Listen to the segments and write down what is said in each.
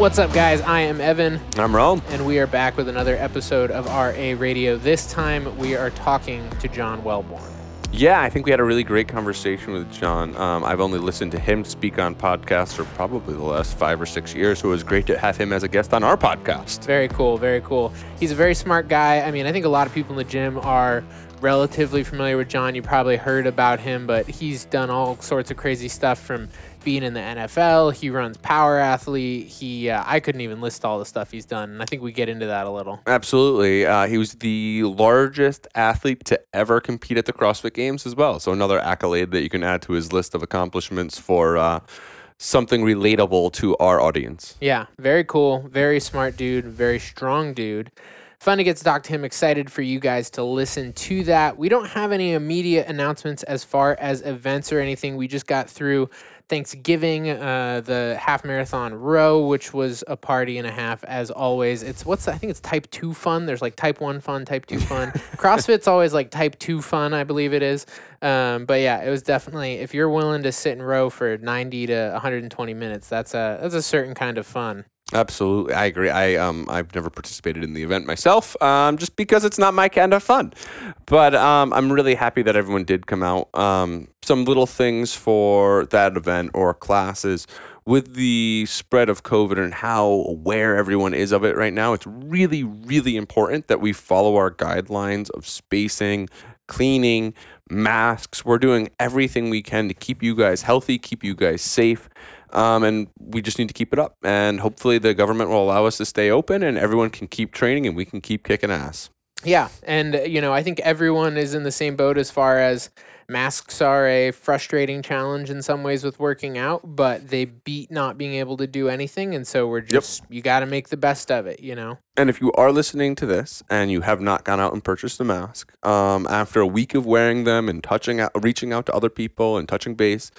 What's up, guys? I am Evan, I'm Rome. and we are back with another episode of RA Radio. This time, we are talking to John Welbourn. Yeah, I think we had a really great conversation with John. Um, I've only listened to him speak on podcasts for probably the last five or six years, so it was great to have him as a guest on our podcast. Very cool, very cool. He's a very smart guy. I mean, I think a lot of people in the gym are relatively familiar with John. You probably heard about him, but he's done all sorts of crazy stuff from being in the NFL. He runs Power Athlete. He, uh, I couldn't even list all the stuff he's done, and I think we get into that a little. Absolutely. Uh, he was the largest athlete to ever compete at the CrossFit Games as well. So, another accolade that you can add to his list of accomplishments for uh, something relatable to our audience. Yeah, very cool. Very smart dude. Very strong dude. Fun to get to talk to him. Excited for you guys to listen to that. We don't have any immediate announcements as far as events or anything. We just got through Thanksgiving, uh, the half marathon row, which was a party and a half as always. It's what's I think it's type two fun. There's like type one fun, type two fun. CrossFit's always like type two fun, I believe it is. Um, but yeah, it was definitely if you're willing to sit and row for 90 to 120 minutes, that's a that's a certain kind of fun. Absolutely, I agree. I um I've never participated in the event myself, um just because it's not my kind of fun. But um I'm really happy that everyone did come out. Um some little things for that event or classes with the spread of COVID and how aware everyone is of it right now. It's really really important that we follow our guidelines of spacing, cleaning, masks. We're doing everything we can to keep you guys healthy, keep you guys safe. Um, and we just need to keep it up. And hopefully, the government will allow us to stay open and everyone can keep training and we can keep kicking ass. Yeah, and uh, you know, I think everyone is in the same boat as far as masks are a frustrating challenge in some ways with working out, but they beat not being able to do anything, and so we're just you got to make the best of it, you know. And if you are listening to this and you have not gone out and purchased a mask, um, after a week of wearing them and touching out, reaching out to other people and touching base,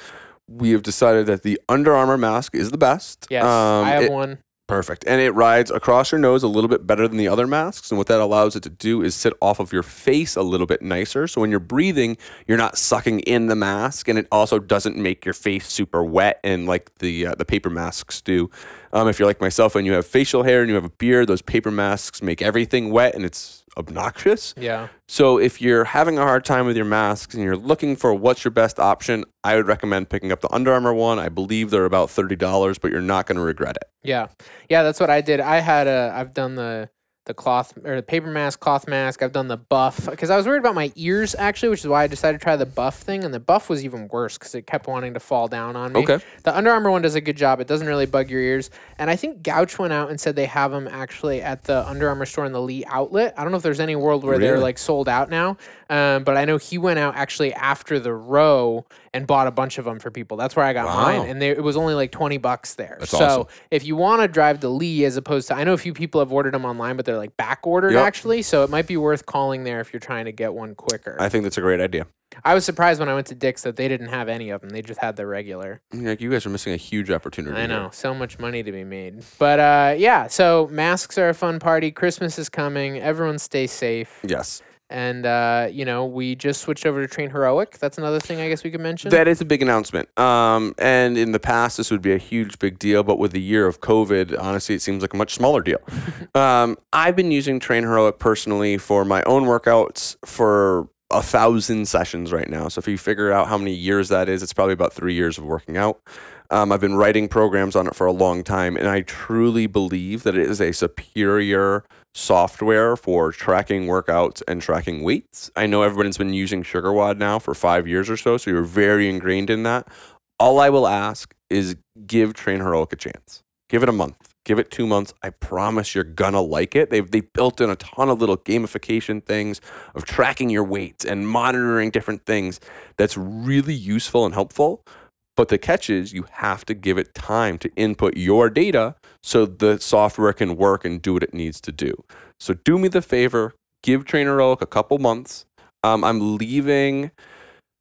we have decided that the Under Armour mask is the best. Yes, Um, I have it- one. Perfect. And it rides across your nose a little bit better than the other masks. And what that allows it to do is sit off of your face a little bit nicer. So when you're breathing, you're not sucking in the mask. And it also doesn't make your face super wet and like the uh, the paper masks do. Um, if you're like myself and you have facial hair and you have a beard, those paper masks make everything wet and it's obnoxious. Yeah, So if you're having a hard time with your masks and you're looking for what's your best option, I would recommend picking up the Under Armour one. I believe they're about $30, but you're not going to regret it. yeah, yeah. That's what I did. I had a. I've done the the cloth or the paper mask, cloth mask. I've done the buff because I was worried about my ears actually, which is why I decided to try the buff thing. And the buff was even worse because it kept wanting to fall down on me. Okay. The Under Armour one does a good job. It doesn't really bug your ears. And I think Gouch went out and said they have them actually at the Under Armour store in the Lee outlet. I don't know if there's any world where they're like sold out now. Um, but I know he went out actually after the row and bought a bunch of them for people. That's where I got Wow. mine. And they, it was only like 20 bucks there. That's so awesome. if you want to drive to Lee as opposed to, I know a few people have ordered them online, but they're like back ordered Yep. actually. So it might be worth calling there if you're trying to get one quicker. I think that's a great idea. I was surprised when I went to Dick's that they didn't have any of them. They just had the regular. Like you guys are missing a huge opportunity. I here. know, so much money to be made. But uh, yeah, so masks are a fun party. Christmas is coming. Everyone stay safe. Yes, And uh, you know, we just switched over to Train Heroic. That's another thing I guess we could mention. that is a big announcement. Um, and in the past, this would be a huge, big deal. But with the year of COVID, honestly, it seems like a much smaller deal. um, I've been using Train Heroic personally for my own workouts for a thousand sessions right now. So if you figure out how many years that is, it's probably about three years of working out. Um, I've been writing programs on it for a long time, and I truly believe that it is a superior software for tracking workouts and tracking weights. I know everyone's been using SugarWOD now for five years or so, so you're very ingrained in that. All I will ask is give Train Heroic a chance. Give it a month. Give it two months. I promise you're gonna like it. They've they built in a ton of little gamification things of tracking your weights and monitoring different things. That's really useful and helpful. But the catch is you have to give it time to input your data so the software can work and do what it needs to do. So do me the favor, give Trainer Heroic a couple months. Um, I'm leaving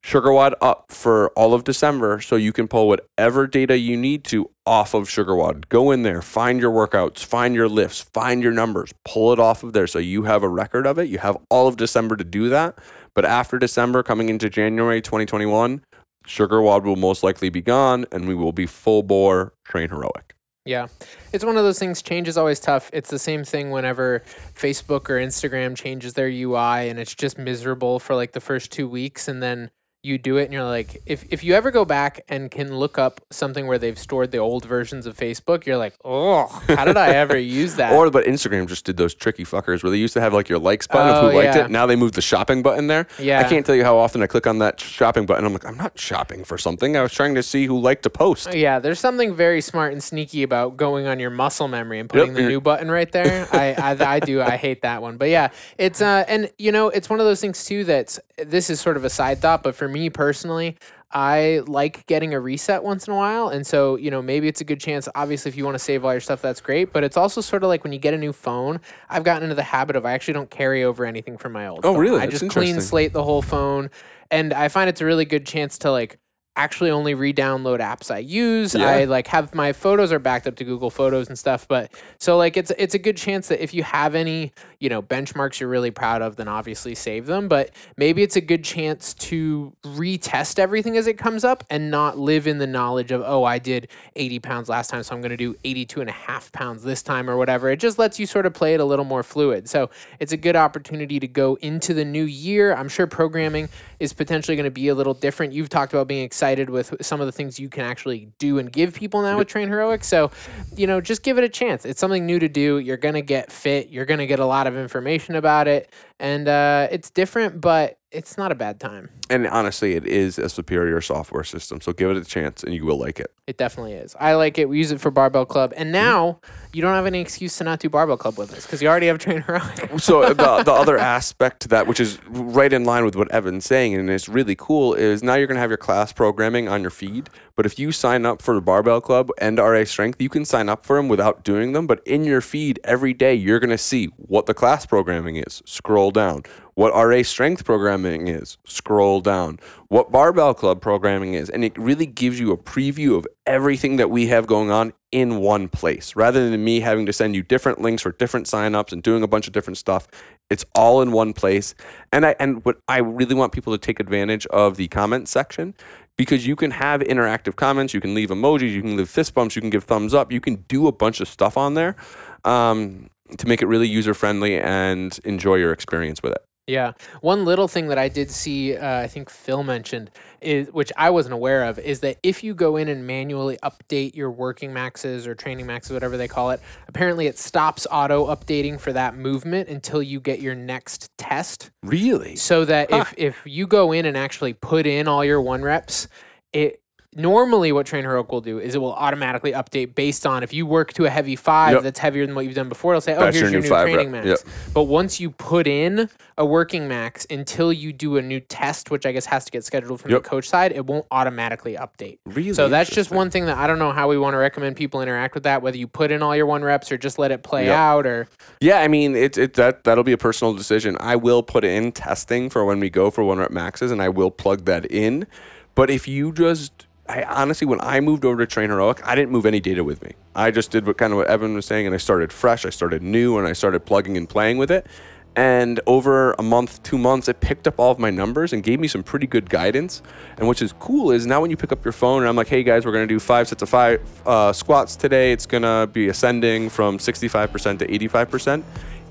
SugarWOD up for all of December so you can pull whatever data you need to off of SugarWOD. Go in there, find your workouts, find your lifts, find your numbers, pull it off of there so you have a record of it. You have all of December to do that. But after December, coming into January 2021, SugarWOD will most likely be gone and we will be full bore train heroic. Yeah. It's one of those things, change is always tough. It's the same thing whenever Facebook or Instagram changes their UI and it's just miserable for like the first two weeks and then you do it and you're like if, if you ever go back and can look up something where they've stored the old versions of facebook you're like oh how did i ever use that Or but Instagram just did those tricky fuckers where they used to have like your likes button of Oh, who liked yeah. it. Now they moved the shopping button there. Yeah. I can't tell you how often I click on that shopping button. I'm like, I'm not shopping for something. I was trying to see who liked a post. yeah there's something very smart and sneaky about going on your muscle memory and putting the new button right there I, I i do i hate that one but yeah it's uh and you know it's one of those things too that's this is sort of a side thought but for me personally I like getting a reset once in a while. And so, you know, maybe it's a good chance. Obviously, if you want to save all your stuff, that's great. But it's also sort of like when you get a new phone, I've gotten into the habit of I actually don't carry over anything from my old Oh, phone. really? I That's just clean slate the whole phone. And I find it's a really good chance to like actually only re-download apps I use. Yeah. I like have my photos are backed up to Google Photos and stuff. But so like it's it's a good chance that if you have any, you know, benchmarks you're really proud of, then obviously save them. But maybe it's a good chance to retest everything as it comes up and not live in the knowledge of, oh, I did 80 pounds last time, so I'm gonna do 82 and a half pounds this time or whatever. It just lets you sort of play it a little more fluid. So it's a good opportunity to go into the new year. I'm sure programming is potentially going to be a little different. You've talked about being excited with some of the things you can actually do and give people now with Train Heroic. So, you know, just give it a chance. It's something new to do. You're going to get fit. You're going to get a lot of information about it. And uh, it's different, but it's not a bad time. And honestly, it is a superior software system. So give it a chance and you will like it. It definitely is. I like it. We use it for Barbell Club. And now you don't have any excuse to not do Barbell Club with us because you already have Train Heroic. so the, the other aspect to that, which is right in line with what Evan's saying, and it's really cool, is now you're going to have your class programming on your feed. But if you sign up for the Barbell Club and RA Strength, you can sign up for them without doing them. But in your feed every day, you're going to see what the class programming is. Scroll down. What RA Strength programming is. Scroll down. What Barbell Club programming is. And it really gives you a preview of everything that we have going on in one place rather than me having to send you different links for different signups and doing a bunch of different stuff. It's all in one place. And I and what I really want people to take advantage of the comment section because you can have interactive comments, you can leave emojis, you can leave fist bumps, you can give thumbs up, you can do a bunch of stuff on there um, to make it really user friendly and enjoy your experience with it. Yeah. One little thing that I did see, uh, I think Phil mentioned, is which I wasn't aware of, is that if you go in and manually update your working maxes or training maxes, whatever they call it, apparently it stops auto updating for that movement until you get your next test. Really? So that Huh. if if you go in and actually put in all your one reps, it normally what Train Heroic will do is it will automatically update based on if you work to a heavy five Yep. that's heavier than what you've done before, it'll say, Oh, That's here's your new new training rep. max. But once you put in a working max until you do a new test, which I guess has to get scheduled from Yep. the coach side, it won't automatically update. Really? So that's just one thing that I don't know how we want to recommend people interact with that, whether you put in all your one reps or just let it play Yep. out or Yeah, I mean, it, it that that'll be a personal decision. I will put in testing for when we go for one rep maxes, and I will plug that in. But if you just, I honestly, when I moved over to Train Heroic, I didn't move any data with me. I just did what kind of what Evan was saying, and I started fresh. I started new, and I started plugging and playing with it. And over a month, two months, it picked up all of my numbers and gave me some pretty good guidance. And which is cool is now when you pick up your phone and I'm like, hey guys, we're gonna do five sets of five uh, squats today. It's gonna be ascending from 65% to 85%.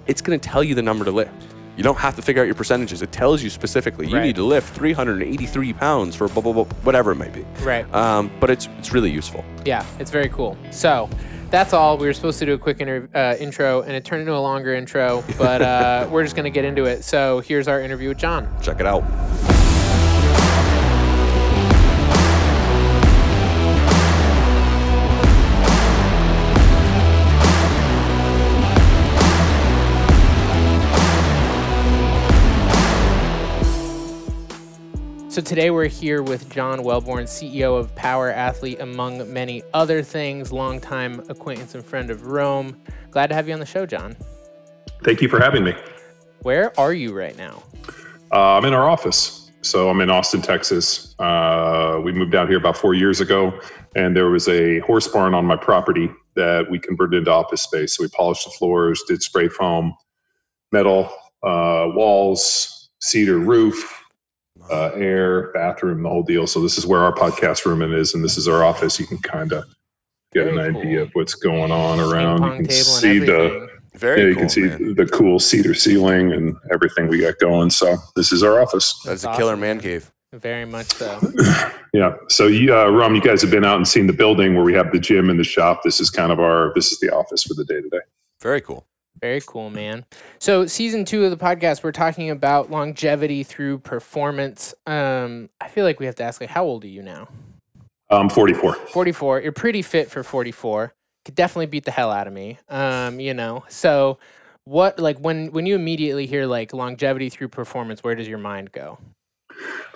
It's gonna tell you the number to lift. You don't have to figure out your percentages. It tells you specifically. You Right. need to lift 383 pounds for blah, blah, blah, whatever it might be. right. Um, but it's it's really useful. Yeah, it's very cool. So that's all. We were supposed to do a quick inter- uh, intro, and it turned into a longer intro, but uh, we're just going to get into it. So here's our interview with John. Check it out. So today we're here with John Welbourn, CEO of Power Athlete, among many other things, longtime acquaintance and friend of Rome. Glad to have you on the show, John. Thank you for having me. Where are you right now? Uh, I'm in our office. So I'm in Austin, Texas. Uh, we moved down here about four years ago, and there was a horse barn on my property that we converted into office space. So we polished the floors, did spray foam, metal uh, walls, cedar roof, uh, air, bathroom, the whole deal. So this is where our podcast room is, and this is our office. You can kind of get Very an cool. idea of what's going on around. You can see the. Very yeah, you cool. can see man. the cool cedar ceiling and everything we got going. So this is our office. That's, That's a killer awesome, man man. cave. Very much so. Yeah. So, you, uh, Rum, you guys have been out and seen the building where we have the gym and the shop. This is kind of our. This is the office for the day to day. Very cool. Very cool, man. So, season two of the podcast, we're talking about longevity through performance. Um, I feel like we have to ask, like, how old are you now? Um, 44. 44. You're pretty fit for 44. Could definitely beat the hell out of me. Um, you know. So, what like when when you immediately hear like longevity through performance, where does your mind go?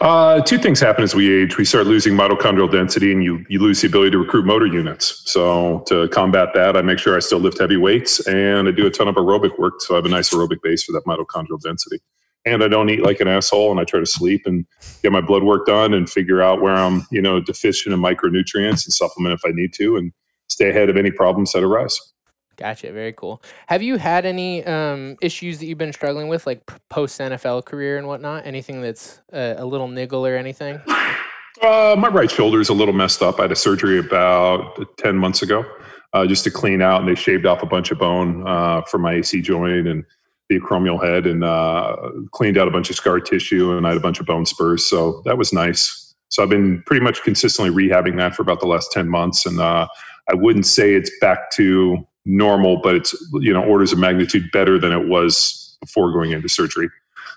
Uh, two things happen as we age. We start losing mitochondrial density, and you you lose the ability to recruit motor units. So to combat that, I make sure I still lift heavy weights, and I do a ton of aerobic work, so I have a nice aerobic base for that mitochondrial density. And I don't eat like an asshole, and I try to sleep and get my blood work done, and figure out where I'm you know deficient in micronutrients and supplement if I need to, and stay ahead of any problems that arise. Gotcha. Very cool. Have you had any um, issues that you've been struggling with, like post NFL career and whatnot? Anything that's uh, a little niggle or anything? Uh, my right shoulder is a little messed up. I had a surgery about 10 months ago uh, just to clean out, and they shaved off a bunch of bone uh, from my AC joint and the acromial head and uh, cleaned out a bunch of scar tissue, and I had a bunch of bone spurs. So that was nice. So I've been pretty much consistently rehabbing that for about the last 10 months. And uh, I wouldn't say it's back to normal, but it's, you know, orders of magnitude better than it was before going into surgery.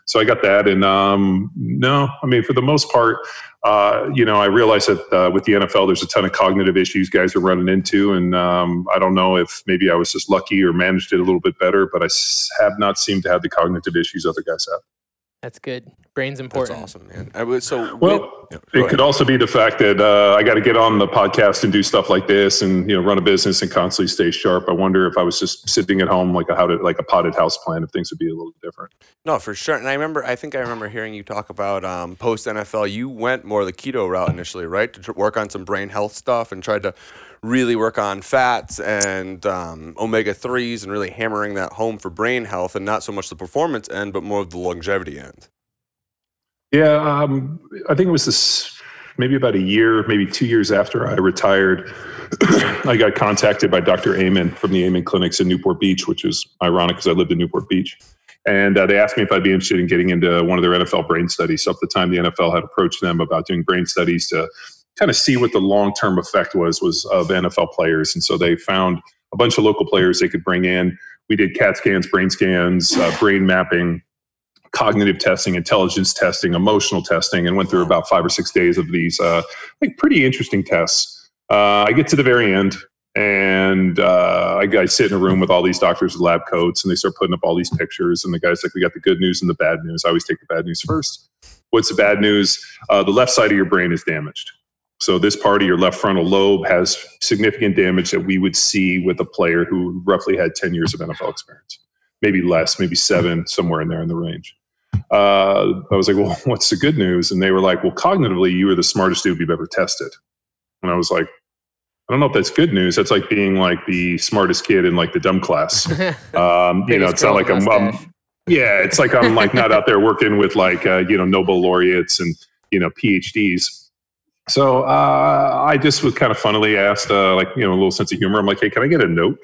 So I got that. And um, no, I mean, for the most part, uh, you know, I realize that uh, with the NFL, there's a ton of cognitive issues guys are running into. And um, I don't know if maybe I was just lucky or managed it a little bit better, but I have not seemed to have the cognitive issues other guys have. That's good. Brain's important. That's important. awesome, man. I would, so Well, with- yeah, It could also be the fact that uh, I got to get on the podcast and do stuff like this, and you know, run a business and constantly stay sharp. I wonder if I was just sitting at home like a how to, like a potted house plan, if things would be a little different. No, for sure. And I remember, I think I remember hearing you talk about um, post NFL. You went more the keto route initially, right? To tr- work on some brain health stuff and tried to really work on fats and um, omega 3s and really hammering that home for brain health and not so much the performance end, but more of the longevity end. Yeah, um, I think it was this maybe about a year, maybe two years after I retired. I got contacted by Dr. Amen from the Amen clinics in Newport Beach, which is ironic because I lived in Newport Beach. And uh, they asked me if I'd be interested in getting into one of their NFL brain studies. So at the time, the NFL had approached them about doing brain studies to kind of see what the long term effect was was of NFL players. And so they found a bunch of local players they could bring in. We did CAT scans, brain scans, uh, brain mapping, cognitive testing, intelligence testing, emotional testing, and went through about five or six days of these uh, like pretty interesting tests. Uh, I get to the very end, and uh, I, I sit in a room with all these doctors with lab coats, and they start putting up all these pictures. And the guy's like, "We got the good news and the bad news. I always take the bad news first. What's the bad news? Uh, the left side of your brain is damaged. So this part of your left frontal lobe has significant damage that we would see with a player who roughly had 10 years of NFL experience, maybe less, maybe seven, somewhere in there in the range. Uh, I was like, well, what's the good news? And they were like, well, cognitively, you were the smartest dude we've ever tested. And I was like, I don't know if that's good news. That's like being like the smartest kid in like the dumb class. Um, you know, it's not like I'm. I'm yeah, it's like I'm like not out there working with like uh, you know Nobel laureates and you know PhDs. So uh, I just was kind of funnily asked, uh, like you know, a little sense of humor. I'm like, hey, can I get a note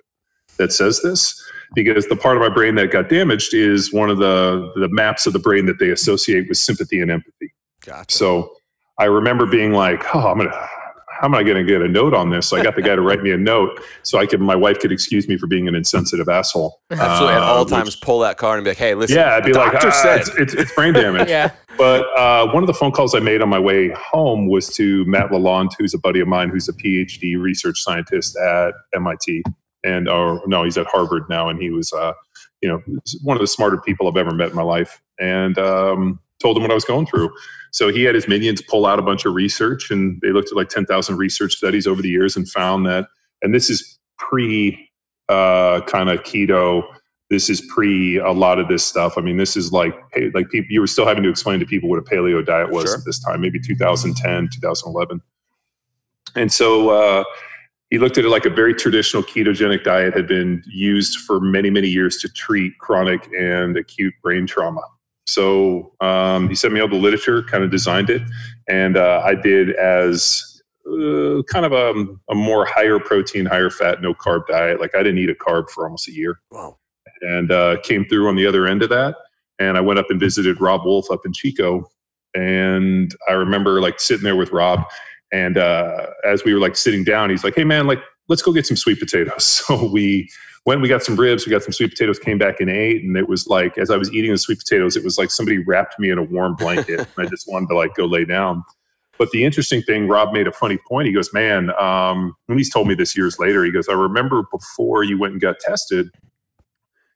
that says this? Because the part of my brain that got damaged is one of the the maps of the brain that they associate with sympathy and empathy. Gotcha. So I remember being like, oh, I'm gonna. How am I going to get a note on this? So I got the guy to write me a note so I could, my wife could excuse me for being an insensitive asshole. Absolutely. At Uh, all which- times, pull that card and be like, hey, listen. yeah, I'd be like, doctor ah, said. it's, it's, it's brain damage. yeah. But uh, one of the phone calls I made on my way home was to Matt Lalonde, who's a buddy of mine, who's a PhD research scientist at MIT, and or no, he's at Harvard now, and he was, uh, you know, one of the smarter people I've ever met in my life, and um, told him what I was going through. So he had his minions pull out a bunch of research, and they looked at like ten thousand research studies over the years, and found that, and this is pre uh, kind of keto this is pre a lot of this stuff. I mean, this is like like people you were still having to explain to people what a paleo diet was Sure. at this time, maybe 2010, 2011. And so uh, he looked at it like a very traditional ketogenic diet had been used for many many years to treat chronic and acute brain trauma. So um, he sent me all the literature, kind of designed it, and uh, I did as uh, kind of a, a more higher protein, higher fat, no carb diet. Like I didn't eat a carb for almost a year. Wow. And uh, came through on the other end of that. And I went up and visited Robb Wolf up in Chico. And I remember like sitting there with Robb. And uh, as we were like sitting down, he's like, hey, man, like, let's go get some sweet potatoes. So we went, we got some ribs, we got some sweet potatoes, came back and ate. And it was like, as I was eating the sweet potatoes, it was like somebody wrapped me in a warm blanket. and I just wanted to like go lay down. But the interesting thing, Robb made a funny point. He goes, man, um, and he's told me this years later. He goes, I remember before you went and got tested,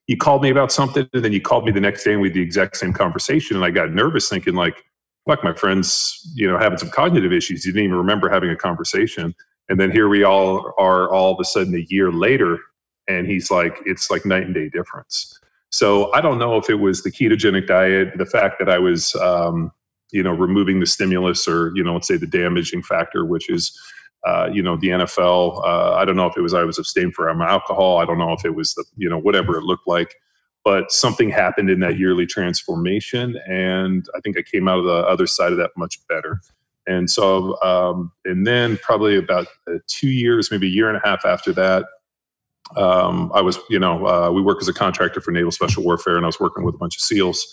you called me about something, and then you called me the next day, and we had the exact same conversation. And I got nervous, thinking like, "Fuck, my friends, you know, having some cognitive issues. You didn't even remember having a conversation." And then here we all are, all of a sudden, a year later, and he's like, "It's like night and day difference." So I don't know if it was the ketogenic diet, the fact that I was, um, you know, removing the stimulus, or you know, let's say the damaging factor, which is uh, you know, the NFL. Uh, I don't know if it was I was abstaining from alcohol. I don't know if it was the, you know, whatever it looked like. But something happened in that yearly transformation. And I think I came out of the other side of that much better. And so, um, and then probably about uh, two years, maybe a year and a half after that, um, I was, you know, uh, we work as a contractor for Naval Special Warfare, and I was working with a bunch of SEALs.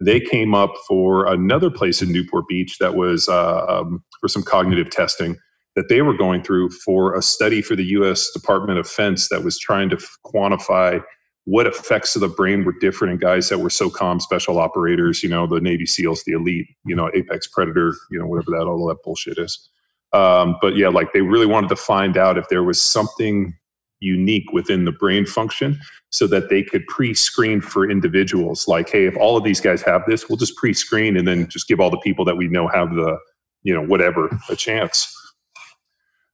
They came up for another place in Newport Beach that was uh, um, for some cognitive testing that they were going through for a study for the U.S. Department of Defense that was trying to f- quantify what effects of the brain were different in guys that were SOCOM special operators, you know, the Navy SEALs, the elite, you know, apex predator, you know, whatever that all that bullshit is. Um, but yeah, like they really wanted to find out if there was something unique within the brain function so that they could pre-screen for individuals like hey if all of these guys have this we'll just pre-screen and then just give all the people that we know have the you know whatever a chance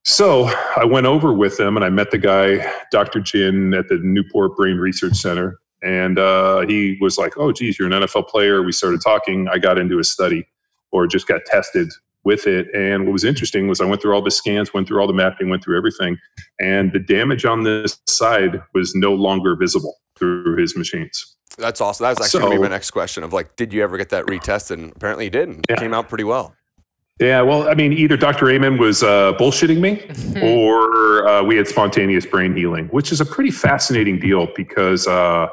so I went over with them and I met the guy, Dr. Jin, at the Newport Brain Research Center. And uh, he was like, Oh, geez, you're an NFL player. We started talking. I got into a study or just got tested with it. And what was interesting was I went through all the scans, went through all the mapping, went through everything. And the damage on this side was no longer visible through his machines. That's awesome. That was actually so, going to be my next question of like, did you ever get that retested? And apparently you didn't. yeah. it came out pretty well. Yeah, well, I mean, either Dr. Amen was uh, bullshitting me or uh, we had spontaneous brain healing, which is a pretty fascinating deal because, uh,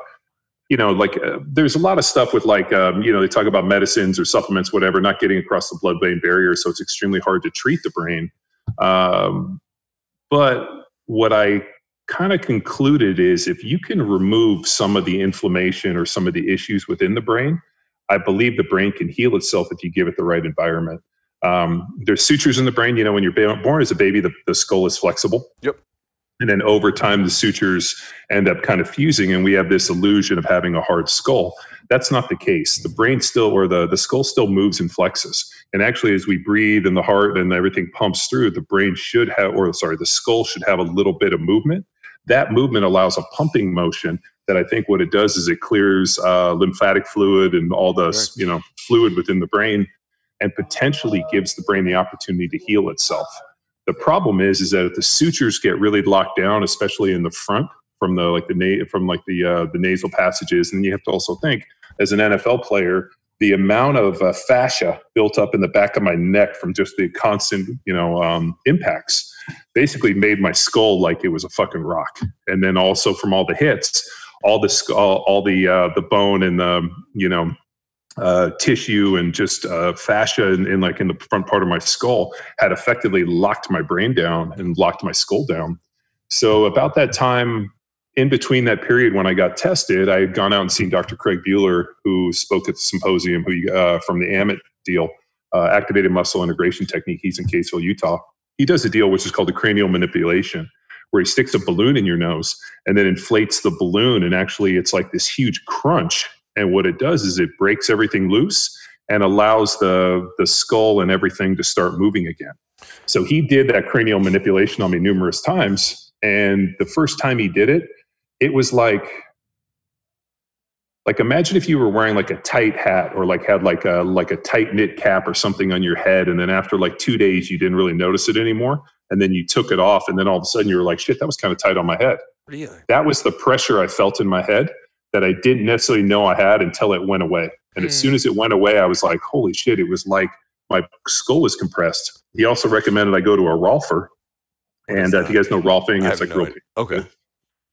you know, like uh, there's a lot of stuff with like, um, you know, they talk about medicines or supplements, whatever, not getting across the blood brain barrier. So it's extremely hard to treat the brain. Um, but what I kind of concluded is if you can remove some of the inflammation or some of the issues within the brain, I believe the brain can heal itself if you give it the right environment. Um, there's sutures in the brain. You know, when you're born as a baby, the, the skull is flexible. Yep. And then over time, the sutures end up kind of fusing, and we have this illusion of having a hard skull. That's not the case. The brain still, or the, the skull still moves and flexes. And actually, as we breathe and the heart and everything pumps through, the brain should have, or sorry, the skull should have a little bit of movement. That movement allows a pumping motion that I think what it does is it clears uh, lymphatic fluid and all the right. you know fluid within the brain and potentially gives the brain the opportunity to heal itself. The problem is, is that if the sutures get really locked down, especially in the front, from the like the na- from like the uh, the nasal passages, and you have to also think as an NFL player, the amount of uh, fascia built up in the back of my neck from just the constant, you know, um, impacts, basically made my skull like it was a fucking rock. And then also from all the hits, all the all, all the uh, the bone and the you know uh, tissue and just uh, fascia in, in, like in the front part of my skull had effectively locked my brain down and locked my skull down. So about that time, in between that period when I got tested, I had gone out and seen Dr. Craig Buhler, who spoke at the symposium, who uh, from the AMIT deal, uh, activated muscle integration technique. He's in Kaysville, Utah. He does a deal which is called the cranial manipulation, where he sticks a balloon in your nose and then inflates the balloon, and actually it's like this huge crunch and what it does is it breaks everything loose and allows the, the skull and everything to start moving again. So he did that cranial manipulation on me numerous times. And the first time he did it, it was like, like imagine if you were wearing like a tight hat or like had like a like a tight knit cap or something on your head and then after like 2 days you didn't really notice it anymore and then you took it off and then all of a sudden you were like shit that was kind of tight on my head. Really? That was the pressure I felt in my head that I didn't necessarily know I had until it went away. And mm. as soon hmm. as it went away, I was like, holy shit, it was like my skull was compressed. he also recommended I go to a Rolfer. And uh, if you guys know Rolfing, I it's like no real idea. Okay.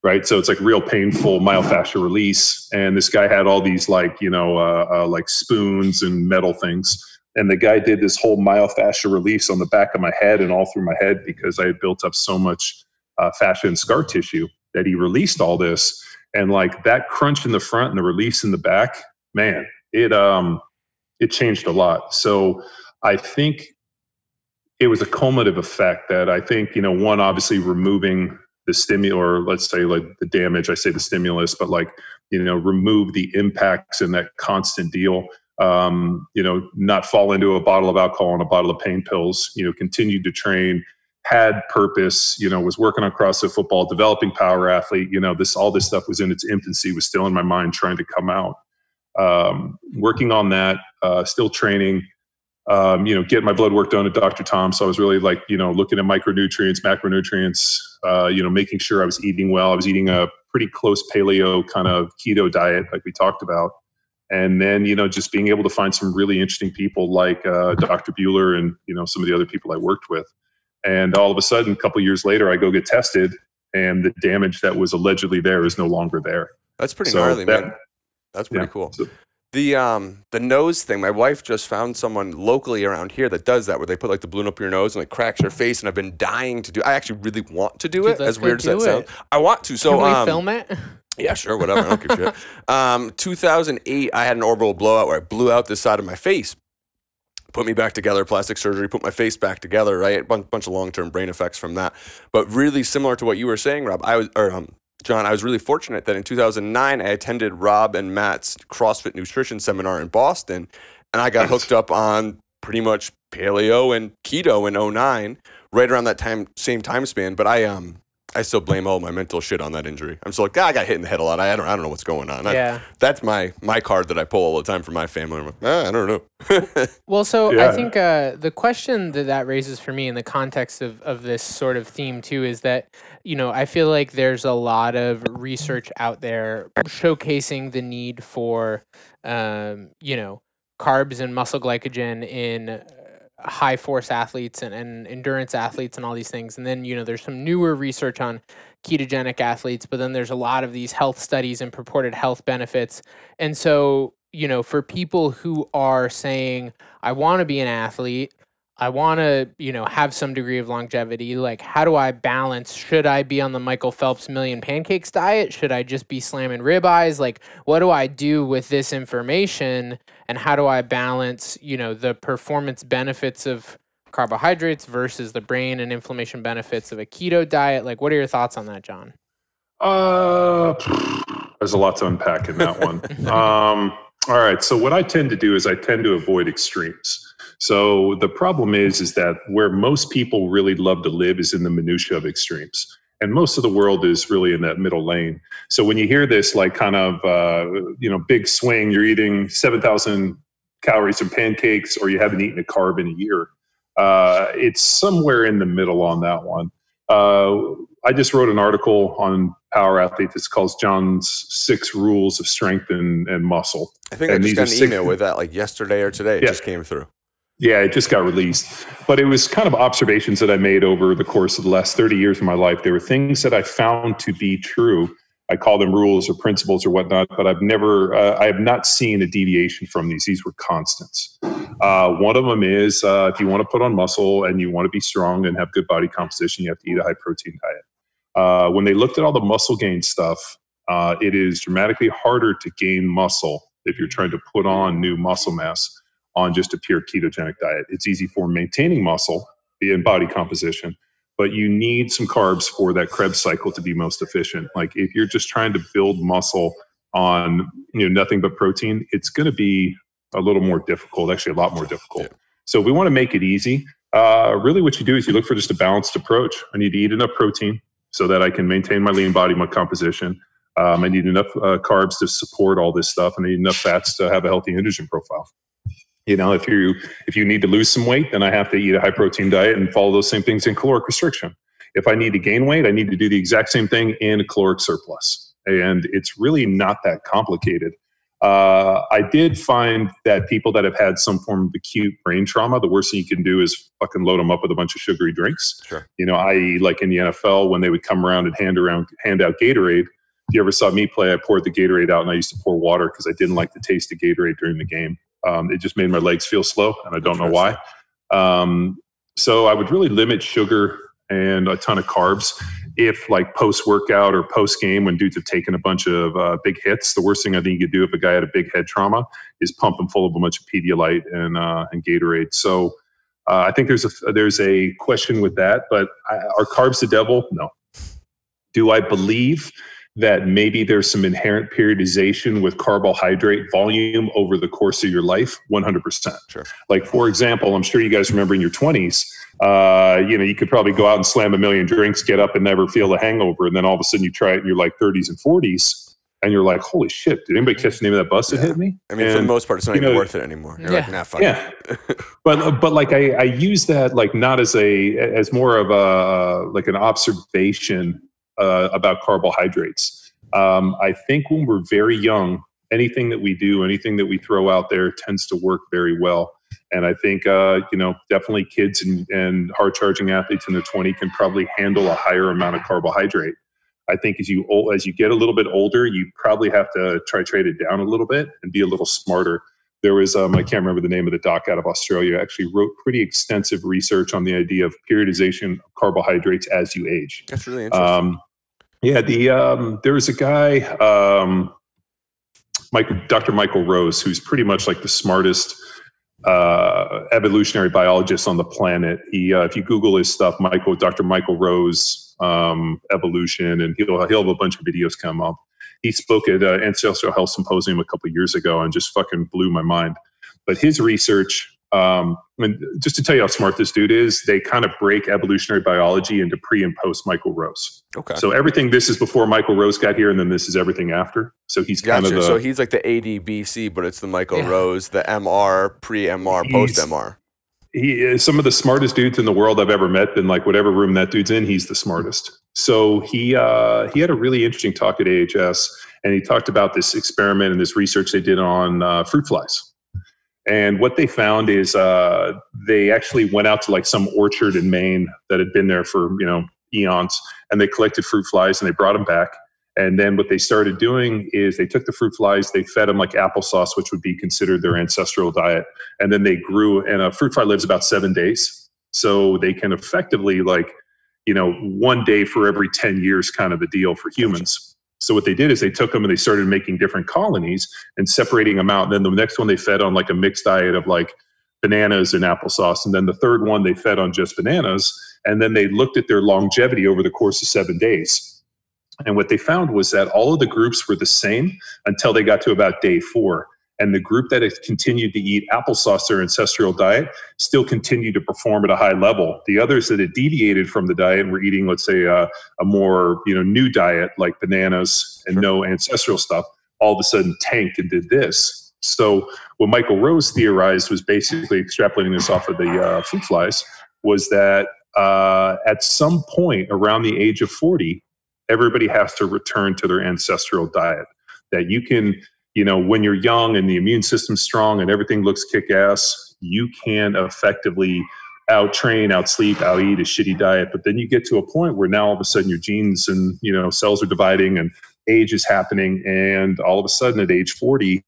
right? So it's like real painful myofascial release. And this guy had all these like, you know, uh, uh, like spoons and metal things. And the guy did this whole myofascial release on the back of my head and all through my head because I had built up so much uh, fascia and scar tissue that he released all this. And like that crunch in the front and the release in the back, man, it um it changed a lot. So I think it was a cumulative effect that I think, you know, one obviously removing the stimulus or let's say like the damage i say the stimulus but like you know remove the impacts and that constant deal um, you know not fall into a bottle of alcohol and a bottle of pain pills you know continued to train had purpose you know was working on crossfit football developing power athlete you know this all this stuff was in its infancy was still in my mind trying to come out um, working on that uh, still training um, you know, get my blood work done at Dr. Tom. So I was really like, you know, looking at micronutrients, macronutrients, uh, you know, making sure I was eating well. I was eating a pretty close paleo kind of keto diet, like we talked about. And then, you know, just being able to find some really interesting people like uh, Dr. Buhler and, you know, some of the other people I worked with. And all of a sudden, a couple years later, I go get tested and the damage that was allegedly there is no longer there. That's pretty So gnarly, that- man. That's pretty yeah. cool. So- The um the nose thing, my wife just found someone locally around here that does that where they put like the balloon up your nose and like cracks your face and I've been dying to do I actually really want to do Dude, it, as weird as that do sounds. I want to. So Can we um, film it? Yeah, sure, whatever. I don't give a shit. Um, 2008, I had an orbital blowout where I blew out the side of my face. Put me back together, plastic surgery, put my face back together, right? Bunch, bunch of long term brain effects from that. But really similar to what you were saying, Rob, I was, or um, John, I was really fortunate that in 2009, I attended Robb and Matt's CrossFit nutrition seminar in Boston, and I got hooked up on pretty much paleo and keto in 09, right around that time, same time span. But I, um, I still blame all my mental shit on that injury. I'm still like, ah, I got hit in the head a lot. I don't, I don't know what's going on. I- yeah. that's my my card that I pull all the time for my family. I'm like, ah, I don't know. Well, so I think uh, the question that that raises for me in the context of, of this sort of theme too is that, you know, I feel like there's a lot of research out there showcasing the need for, um, you know, carbs and muscle glycogen in uh, high force athletes and, and endurance athletes and all these things. And then, you know, there's some newer research on ketogenic athletes, but then there's a lot of these health studies and purported health benefits. And so, you know, for people who are saying, I want to be an athlete, I want to, you know, have some degree of longevity, like how do I balance? Should I be on the Michael Phelps million pancakes diet? Should I just be slamming ribeyes? Like, what do I do with this information? And how do I balance, you know, the performance benefits of carbohydrates versus the brain and inflammation benefits of a keto diet? Like, what are your thoughts on that, John? Uh, there's a lot to unpack in that one. um, all right. So what I tend to do is I tend to avoid extremes. So the problem is, is that where most people really love to live is in the minutia of extremes. And most of the world is really in that middle lane. So when you hear this, like kind of, uh, you know, big swing, you're eating 7,000 calories from pancakes or you haven't eaten a carb in a year. Uh, it's somewhere in the middle on that one. Uh, I just wrote an article on Power Athlete that's called John's Six Rules of Strength and, and Muscle. I think I And just these got an six- email with that like yesterday or today. It Yeah. just came through. Yeah, it just got released. But it was kind of observations that I made over the course of the last 30 years of my life. There were things that I found to be true. I call them rules or principles or whatnot, but I've never, uh, I have not seen a deviation from these. These were constants. Uh, one of them is uh, if you want to put on muscle and you want to be strong and have good body composition, you have to eat a high protein diet. Uh, when they looked at all the muscle gain stuff, uh, it is dramatically harder to gain muscle if you're trying to put on new muscle mass on just a pure ketogenic diet. It's easy for maintaining muscle in body composition, but you need some carbs for that Krebs cycle to be most efficient. Like if you're just trying to build muscle on you know nothing but protein, it's going to be a little more difficult, actually a lot more difficult. Yeah. So if we want to make it easy, uh, really what you do is you look for just a balanced approach. I need to eat enough protein so that I can maintain my lean body composition. Um, I need enough uh, carbs to support all this stuff, and I need enough fats to have a healthy androgen profile. You know, if you if you need to lose some weight, then I have to eat a high protein diet and follow those same things in caloric restriction. If I need to gain weight, I need to do the exact same thing in a caloric surplus. And it's really not that complicated. Uh, I did find that people that have had some form of acute brain trauma, the worst thing you can do is fucking load them up with a bunch of sugary drinks. Sure. You know, i.e., like in the NFL when they would come around and hand around hand out Gatorade. If you ever saw me play, I poured the Gatorade out and I used to pour water because I didn't like the taste of Gatorade during the game. Um, it just made my legs feel slow, and I don't know why. Um, so I would really limit sugar and a ton of carbs. If like post workout or post game when dudes have taken a bunch of uh, big hits, the worst thing I think you could do if a guy had a big head trauma is pump him full of a bunch of Pedialyte and uh, and Gatorade. So uh, I think there's a there's a question with that. But I, are carbs the devil? No. Do I believe that maybe there's some inherent periodization with carbohydrate volume over the course of your life 100% Sure. like for example i'm sure you guys remember in your 20s uh, you know you could probably go out and slam a million drinks get up and never feel the hangover and then all of a sudden you try it in your like 30s and 40s and you're like holy shit did anybody catch the name of that bus that Yeah. hit me I mean, for the most part, it's not even know- worth it anymore. You're Yeah. like, nah, fuck yeah but but like I, I use that like not as a as more of a like an observation uh, about carbohydrates. Um, I think when we're very young, anything that we do, anything that we throw out there, tends to work very well. And I think uh, you know definitely kids and, and hard charging athletes in their 20 can probably handle a higher amount of carbohydrate. I think as you as you get a little bit older, you probably have to try trade it down a little bit and be a little smarter there was um, I can't remember the name of the doc out of Australia. Actually, wrote pretty extensive research on the idea of periodization of carbohydrates as you age. That's really interesting. Um, yeah, the um, there was a guy, um, Michael, Dr. Michael Rose, who's pretty much like the smartest uh, evolutionary biologist on the planet. He, uh, if you Google his stuff, Michael, Dr. Michael Rose, um, evolution, and he'll he'll have a bunch of videos come up. He spoke at uh, Ancestral Health Symposium a couple years ago and just fucking blew my mind. But his research, um, and just to tell you how smart this dude is, they kind of break evolutionary biology into pre and post Michael Rose. okay. So everything this is before Michael Rose got here, and then this is everything after. So he's kind of the so he's like the ADBC, but it's the Michael Yeah. Rose, the MR, pre MR, post MR. he is some of the smartest dudes in the world I've ever met. In like whatever room that dude's in, he's the smartest. So he uh, he had a really interesting talk at AHS, and he talked about this experiment and this research they did on uh, fruit flies. And what they found is uh, they actually went out to like some orchard in Maine that had been there for you know eons, and they collected fruit flies and they brought them back. And then what they started doing is they took the fruit flies, they fed them like applesauce, which would be considered their ancestral diet and then they grew and a fruit fly lives about seven days. So they can effectively like you know one day for every 10 years kind of a deal for humans so what they did is they took them and they started making different colonies and separating them out. And then the next one they fed on like a mixed diet of like bananas and applesauce. And then the third one they fed on just bananas. And then they looked at their longevity over the course of seven days. And what they found was that all of the groups were the same until they got to about day four and the group that had continued to eat applesauce their ancestral diet still continued to perform at a high level the others that had deviated from the diet and were eating let's say uh, a more you know new diet like bananas and Sure. no ancestral stuff all of a sudden tanked and did this so what michael rose theorized was basically extrapolating this off of the uh, fruit flies was that uh, at some point around the age of 40 everybody has to return to their ancestral diet that you can you know, when you're young and the immune system's strong and everything looks kick ass, you can effectively out train, out sleep, out eat a shitty diet. But then you get to a point where now all of a sudden your genes and, you know, cells are dividing and age is happening. And all of a sudden at age 40,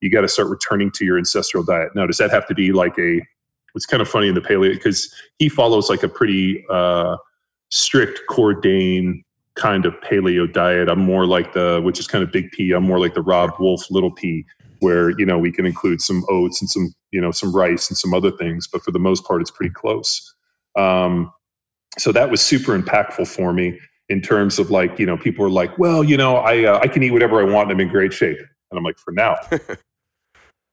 you got to start returning to your ancestral diet. Now, does that have to be like a, it's kind of funny in the paleo because he follows like a pretty uh, strict Cordain kind of paleo diet. I'm more like the, which is kind of big P. I'm more like the Robb Wolf little P, where you know we can include some oats and some you know some rice and some other things, but for the most part, it's pretty close. Um, so that was super impactful for me in terms of like you know people were like, well, you know, I uh, I can eat whatever I want. and I'm in great shape, and I'm like, for now.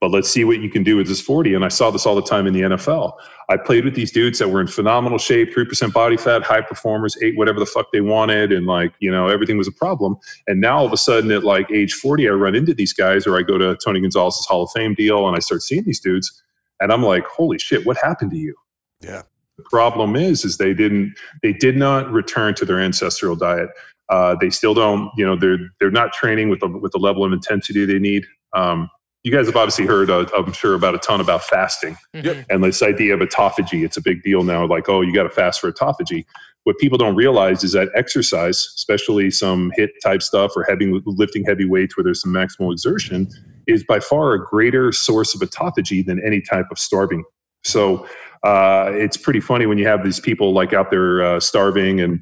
But let's see what you can do with this 40. And I saw this all the time in the NFL. I played with these dudes that were in phenomenal shape, 3% body fat, high performers, ate whatever the fuck they wanted. And like, you know, everything was a problem. And now all of a sudden at like age 40, I run into these guys or I go to Tony Gonzalez's Hall of Fame deal and I start seeing these dudes. And I'm like, holy shit, what happened to you? Yeah. The problem is, is they didn't, they did not return to their ancestral diet. Uh, they still don't, you know, they're they're not training with the with the level of intensity they need. Um, you guys have obviously heard, uh, I'm sure, about a ton about fasting Mhm. and this idea of autophagy. It's a big deal now. Like, oh, you got to fast for autophagy. What people don't realize is that exercise, especially some HIIT type stuff or heavy lifting heavy weights where there's some maximal exertion, is by far a greater source of autophagy than any type of starving. So uh, it's pretty funny when you have these people like out there uh, starving and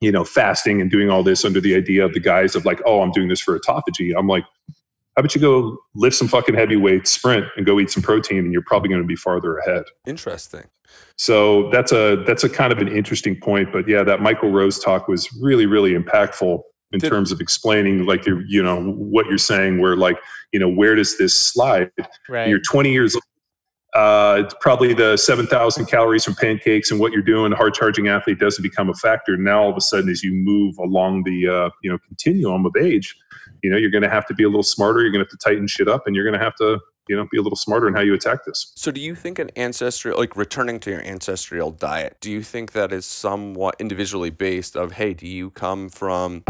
you know fasting and doing all this under the idea of the guise of like, oh, I'm doing this for autophagy. I'm like, how about you go lift some fucking heavy weights, sprint, and go eat some protein, and you're probably going to be farther ahead. Interesting. So that's a that's a kind of an interesting point. But yeah, that Michael Rose talk was really really impactful in Did- terms of explaining like you you know what you're saying. Where like you know where does this slide? Right. You're 20 years old. Uh, it's probably the 7,000 calories from pancakes and what you're doing. A hard charging athlete doesn't become a factor. Now all of a sudden, as you move along the uh, you know continuum of age, you know you're going to have to be a little smarter. You're going to have to tighten shit up, and you're going to have to you know be a little smarter in how you attack this. So, do you think an ancestral, like returning to your ancestral diet, do you think that is somewhat individually based? Of hey, do you come from?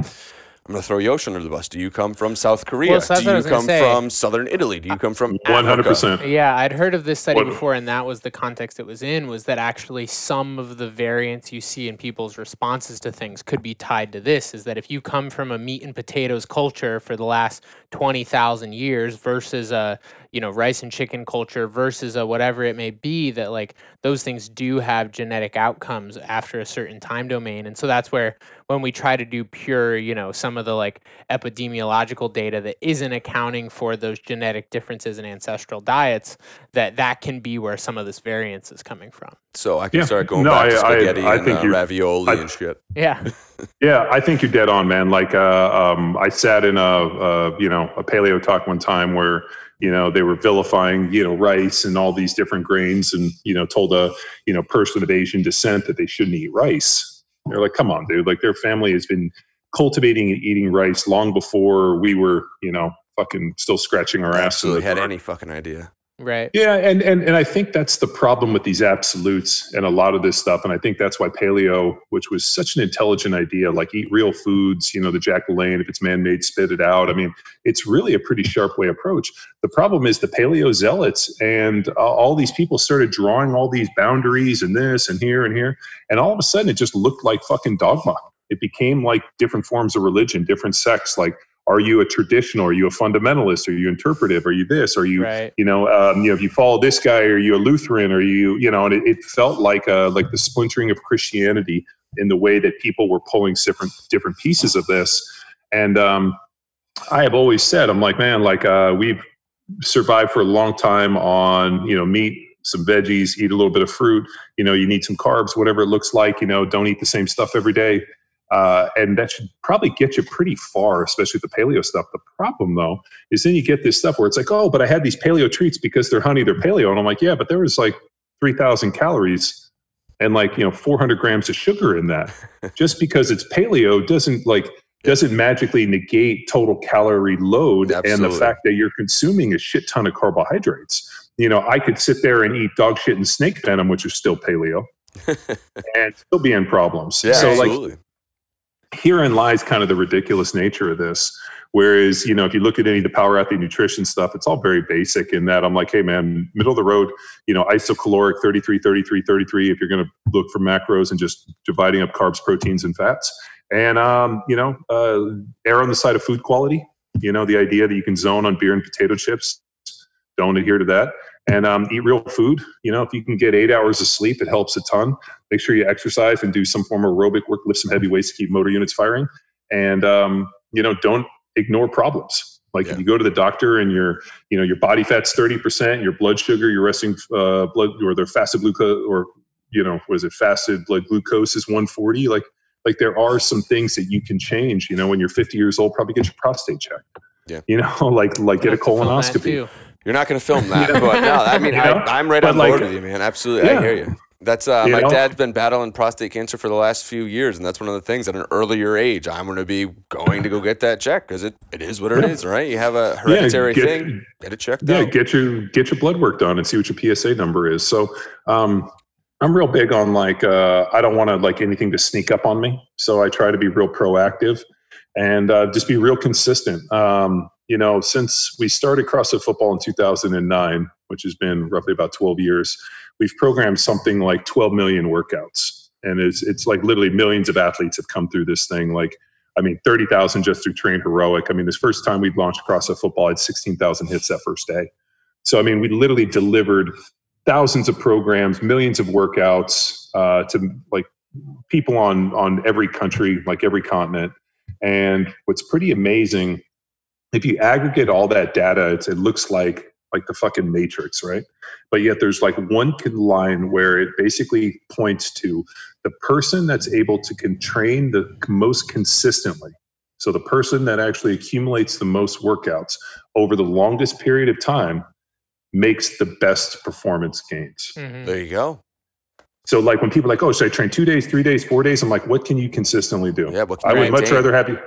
I'm going to throw Yosh under the bus. Do you come from South Korea? so do you come say. from Southern Italy? Do you come from 100. Africa? percent Yeah, I'd heard of this study What- before, and that was the context it was in. Was that actually some of the variance you see in people's responses to things could be tied to this? Is that if you come from a meat and potatoes culture for the last twenty thousand years versus a you know rice and chicken culture versus a whatever it may be, that like those things do have genetic outcomes after a certain time domain, and so that's where when we try to do pure, you know, some of the like epidemiological data that isn't accounting for those genetic differences in ancestral diets, that that can be where some of this variance is coming from. So I can Yeah. start going No, back to I- I- spaghetti I and think uh, you're- ravioli I- and shit. Yeah. Yeah, I think you're dead on, man. Like, uh, um, I sat in a, a, you know, a paleo talk one time where, you know, they were vilifying, you know, rice and all these different grains, and you know, told a, you know, person of Asian descent that they shouldn't eat rice. They're like, come on, dude. Like, their family has been cultivating and eating rice long before we were, you know, fucking still scratching our ass. in Absolutely had any fucking idea. Right. Yeah, and, and and I think that's the problem with these absolutes and a lot of this stuff. And I think that's why paleo, which was such an intelligent idea, like eat real foods, you know, the Jack LaLanne, if it's man-made, spit it out. I mean, it's really a pretty sharp way approach. The problem is the paleo zealots and uh, all these people started drawing all these boundaries and this and here and here, and all of a sudden it just looked like fucking dogma. It became like different forms of religion, different sects. Like, are you a traditional? Are you a fundamentalist? Are you interpretive? Are you this? Are you Right. you know, um, you know, if you follow this guy, are you a Lutheran? Are you, you know, and it, it felt like uh, like the splintering of Christianity in the way that people were pulling different different pieces of this. And um, I have always said, I'm like, man, like uh, we've survived for a long time on, you know, meat, some veggies, eat a little bit of fruit. You know, you need some carbs, whatever it looks like. You know, don't eat the same stuff every day. Uh, and that should probably get you pretty far, especially with the paleo stuff. The problem, though, is then you get this stuff where it's like, oh, but I had these paleo treats because they're honey, they're paleo. And I'm like, yeah, but there was like 3,000 calories and like, you know, 400 grams of sugar in that. Just because it's paleo doesn't like, doesn't magically negate total calorie load and the fact that you're consuming a shit ton of carbohydrates. You know, I could sit there and eat dog shit and snake venom, which is still paleo, and still be in problems. Yeah, so, like, absolutely. Herein lies kind of the ridiculous nature of this. Whereas, you know, if you look at any of the power athlete nutrition stuff, it's all very basic in that I'm like, hey, man, middle of the road, you know, isocaloric 33, 33, 33, if you're going to look for macros and just dividing up carbs, proteins, and fats. And, um, you know, uh, err on the side of food quality. You know, the idea that you can zone on beer and potato chips, don't adhere to that. And um, eat real food. You know, if you can get eight hours of sleep, it helps a ton. Make sure you exercise and do some form of aerobic work, lift some heavy weights to keep motor units firing. And, um, you know, don't ignore problems. Like Yeah. if you go to the doctor and your, you know, your body fat's 30%, your blood sugar, your resting uh, blood, or their fasted glucose, or, you know, was it fasted blood glucose is 140? Like, like there are some things that you can change, you know, when you're 50 years old, probably get your prostate checked. Yeah. You know, like, like get a Have to colonoscopy. You're not going to film that, You know? but no, I mean, You know? I, I'm right But on like- board with you, man. Absolutely, I hear you. That's uh, You my know? dad's been battling prostate cancer for the last few years, and that's one of the things at an earlier age I'm going to be going to go get that check because it, it is what it is, Yeah. right? You have a hereditary get- thing, get it checked yeah out. get your get your blood work done and see what your psa number is so um i'm real big on like uh i don't want to like anything to sneak up on me so i try to be real proactive and uh, just be real consistent. Um, you know, since we started CrossFit football in 2009, which has been roughly about 12 years, we've programmed something like 12 million workouts, and it's it's like literally millions of athletes have come through this thing. Like, I mean, 30,000 just through Train Heroic. I mean, this first time we launched CrossFit football, I had 16,000 hits that first day. So I mean, we literally delivered thousands of programs, millions of workouts uh, to like people on on every country, like every continent. And what's pretty amazing, if you aggregate all that data, it looks like like the fucking matrix, right? But yet there's like one line where it basically points to the person that's able to train the most consistently. So the person that actually accumulates the most workouts over the longest period of time makes the best performance gains. Mhm. There you go. So like when people are like, oh, should I train two days, three days, four days? I'm like, what can you consistently do? Yeah, what I would much rather have you.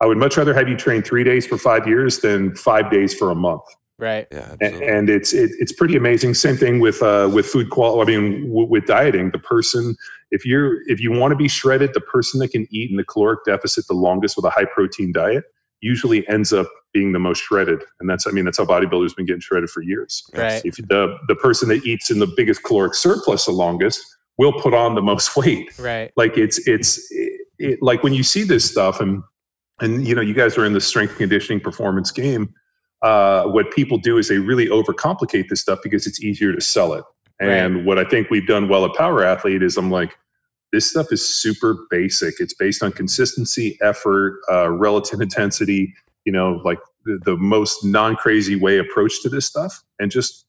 I would much rather have you train three days for five years than five days for a month. Right. Yeah, A- absolutely. And it's it, it's pretty amazing. Same thing with uh, with food quality. I mean, w- with dieting, the person if you're if you want to be shredded, the person that can eat in the caloric deficit the longest with a high protein diet usually ends up being the most shredded. And that's I mean that's how bodybuilders been getting shredded for years. Right. If the the person that eats in the biggest caloric surplus the longest will put on the most weight. Right. like it's it's it, it, like when you see this stuff and and you know you guys are in the strength conditioning performance game uh, what people do is they really overcomplicate this stuff because it's easier to sell it. And what i think we've done well at power athlete is i'm like this stuff is super basic. It's based on consistency effort uh, relative intensity you know like the, the most non-crazy way approach to this stuff and just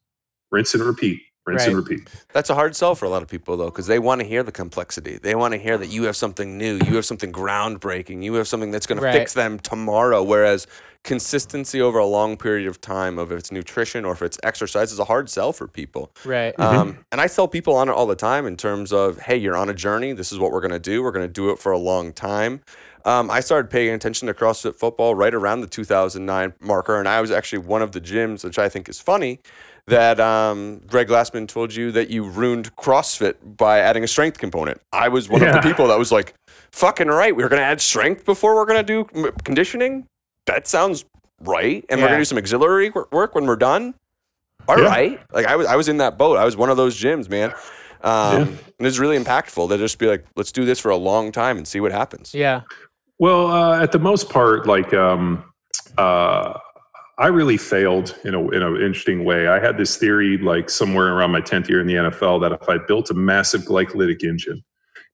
rinse and repeat rinse and repeat That's a hard sell for a lot of people though, because they want to hear the complexity. They want to hear that you have something new, you have something groundbreaking, you have something that's going Right. to fix them tomorrow. Whereas consistency over a long period of time of if it's nutrition or if it's exercise is a hard sell for people. Right. Um, and I sell people on it all the time in terms of, hey, you're on a journey. This is what we're going to do. We're going to do it for a long time. Um, I started paying attention to CrossFit football right around the 2009 marker, and I was actually one of the gyms, which I think is funny, that um, Greg Glassman told you that you ruined CrossFit by adding a strength component. I was one of the people that was like, fucking right, we are going to add strength before we're going to do conditioning? That sounds right. And we're going to do some auxiliary work when we're done? All right, Yeah. Like I was, I was in that boat. I was one of those gyms, man. Um, And it's really impactful to just be like, let's do this for a long time and see what happens. Yeah. Well, uh, at the most part, like um, uh, I really failed in a in an interesting way. I had this theory, like somewhere around my tenth year in the NFL, that if I built a massive glycolytic engine,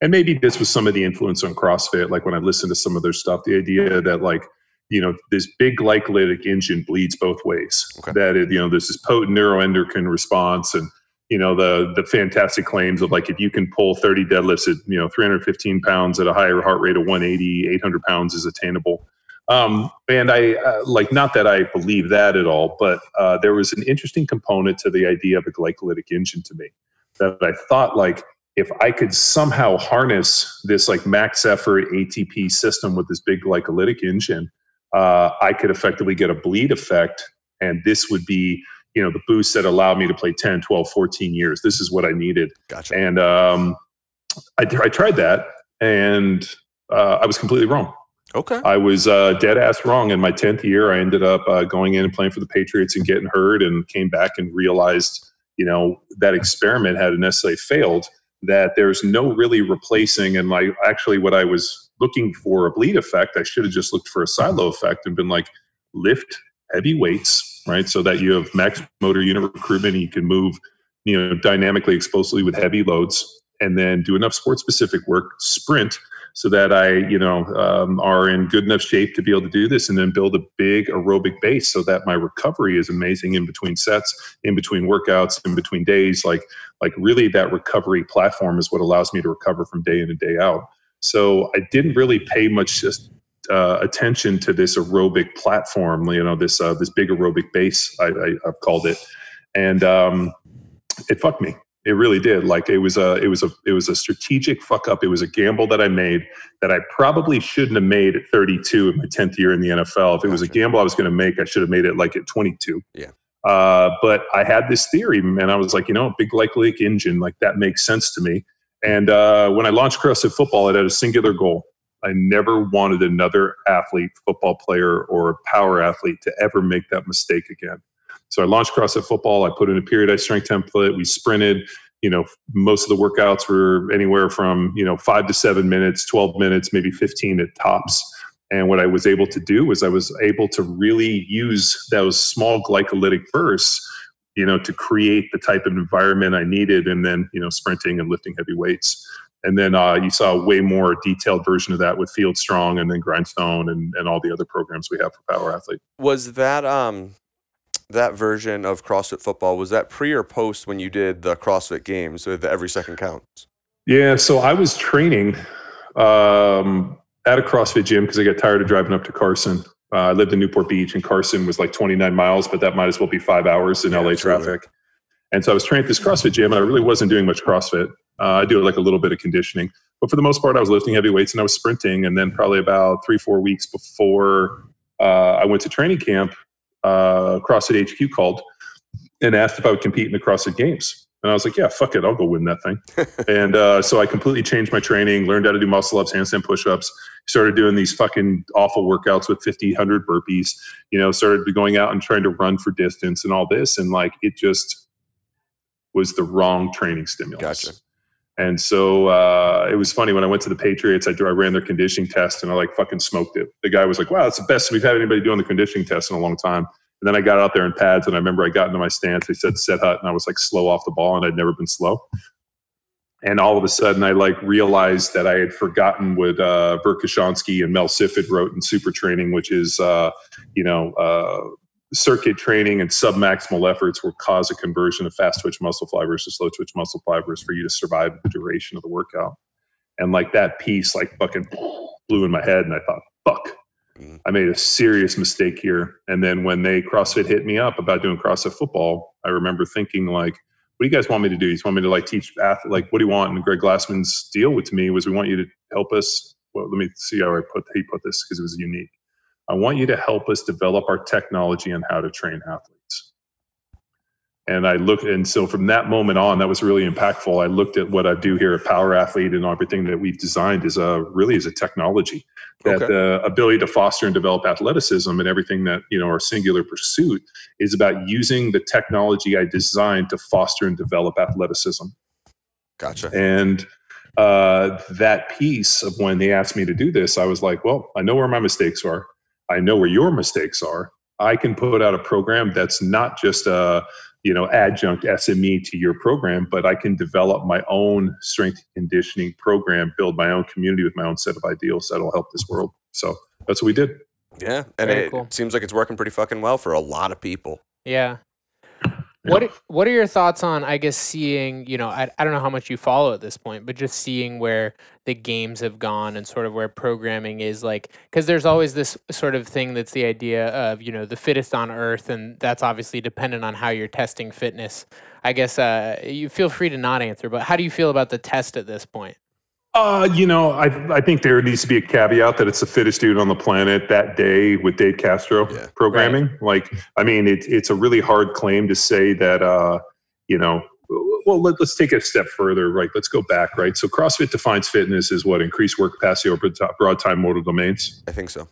and maybe this was some of the influence on CrossFit, like when I listened to some of their stuff, the idea that like you know this big glycolytic engine bleeds both ways. Okay. That it, you know there's this potent neuroendocrine response and you know the the fantastic claims of like if you can pull 30 deadlifts at you know 315 pounds at a higher heart rate of 180 800 pounds is attainable um, and i uh, like not that i believe that at all but uh, there was an interesting component to the idea of a glycolytic engine to me that i thought like if i could somehow harness this like max effort atp system with this big glycolytic engine uh, i could effectively get a bleed effect and this would be you know the boost that allowed me to play 10 12 14 years. This is what i needed. Gotcha. and um, I, I tried that and uh, i was completely wrong Okay. i was uh, dead ass wrong. In my 10th year i ended up uh, going in and playing for the patriots and getting hurt and came back and realized you know that experiment had necessarily failed that there's no really replacing. And like actually what i was looking for a bleed effect i should have just looked for a silo effect and been like lift heavy weights right? So that you have max motor unit recruitment and you can move you know dynamically explosively with heavy loads and then do enough sport specific work sprint so that i you know um, are in good enough shape to be able to do this and then build a big aerobic base so that my recovery is amazing in between sets in between workouts in between days. Like like really that recovery platform is what allows me to recover from day in and day out. So i didn't really pay much uh, attention to this aerobic platform you know this uh, this big aerobic base I, I, i've called it. And um, it fucked me it really did. Like it was a it was a it was a strategic fuck up. It was a gamble that i made that i probably shouldn't have made at 32 in my 10th year in the nfl if it was a gamble i was going to make i should have made it like at 22 Yeah. uh, but i had this theory and i was like you know big glycolytic engine like that makes sense to me. And uh, when i launched crossfit football it had a singular goal. I never wanted another athlete, football player, or power athlete to ever make that mistake again. So I launched CrossFit football. I put in a periodized strength template. We sprinted. You know, most of the workouts were anywhere from you know five to seven minutes, twelve minutes, maybe fifteen at tops. And what I was able to do was I was able to really use those small glycolytic bursts, you know, to create the type of environment I needed, and then you know, sprinting and lifting heavy weights. And then uh, you saw a way more detailed version of that with Field Strong and then Grindstone and, and all the other programs we have for Power Athlete. Was that um that version of CrossFit football was that pre or post when you did the CrossFit Games with the every second counts? Yeah, so I was training um, at a CrossFit gym because I got tired of driving up to Carson. Uh, I lived in Newport Beach, and Carson was like 29 miles, but that might as well be five hours in Yeah, LA absolutely. traffic. And so I was training at this CrossFit gym, and I really wasn't doing much CrossFit. Uh, I do like a little bit of conditioning, but for the most part, I was lifting heavy weights and I was sprinting. And then probably about three, four weeks before uh, I went to training camp, uh, CrossFit HQ called and asked if I would compete in the CrossFit Games. And I was like, yeah, fuck it, I'll go win that thing. and uh, so I completely changed my training, learned how to do muscle ups, handstand push ups, started doing these fucking awful workouts with 50, 100 burpees, you know, started going out and trying to run for distance and all this. And like, it just was the wrong training stimulus. Gotcha. And so uh, it was funny when I went to the Patriots. I, I ran their conditioning test and I like fucking smoked it. The guy was like, "Wow, that's the best we've had anybody doing the conditioning test in a long time." And then I got out there in pads and I remember I got into my stance. They said set hut and I was like slow off the ball and I'd never been slow. And all of a sudden I like realized that I had forgotten what uh, and Mel Sifford wrote in Super Training, which is uh, you know uh, circuit training and submaximal efforts will cause a conversion of fast twitch muscle fibers to slow twitch muscle fibers for you to survive the duration of the workout. And like that piece, like fucking blew in my head, and I thought, fuck, Mhm. I made a serious mistake here. And then when they CrossFit hit me up about doing CrossFit football, I remember thinking like, what do you guys want me to do? You just want me to like teach athlete, like what do you want? And Greg Glassman's deal with me was we want you to help us. Well, let me see how I put he put this because it was unique. I want you to help us develop our technology on how to train athletes. And I looked, and so from that moment on, that was really impactful. I looked at what I do here at Power Athlete and everything that we've designed is a really is a technology that Okay. the ability to foster and develop athleticism and everything that you know our singular pursuit is about using the technology I designed to foster and develop athleticism. Gotcha. And uh, that piece of when they asked me to do this, I was like, well, I know where my mistakes are. I know where your mistakes are. I can put out a program that's not just a you know adjunct SME to your program, but I can develop my own strength conditioning program, build my own community with my own set of ideals that'll help this world. So that's what we did. Yeah, and Very it cool. seems like it's working pretty fucking well for a lot of people. Yeah. What What are your thoughts on I guess seeing you know I, I don't know how much you follow at this point but just seeing where the games have gone and sort of where programming is like because there's always this sort of thing that's the idea of you know the fittest on earth and that's obviously dependent on how you're testing fitness. I guess uh, you feel free to not answer but how do you feel about the test at this point Uh, you know, I I think there needs to be a caveat that it's the fittest dude on the planet that day with Dave Castro Yeah. programming. Like, I mean, it's it's a really hard claim to say that. Uh, you know, well, let, let's take it a step further. Right, let's go back. Right, so CrossFit defines fitness as what increased work capacity over broad- broad time modal domains. I think so.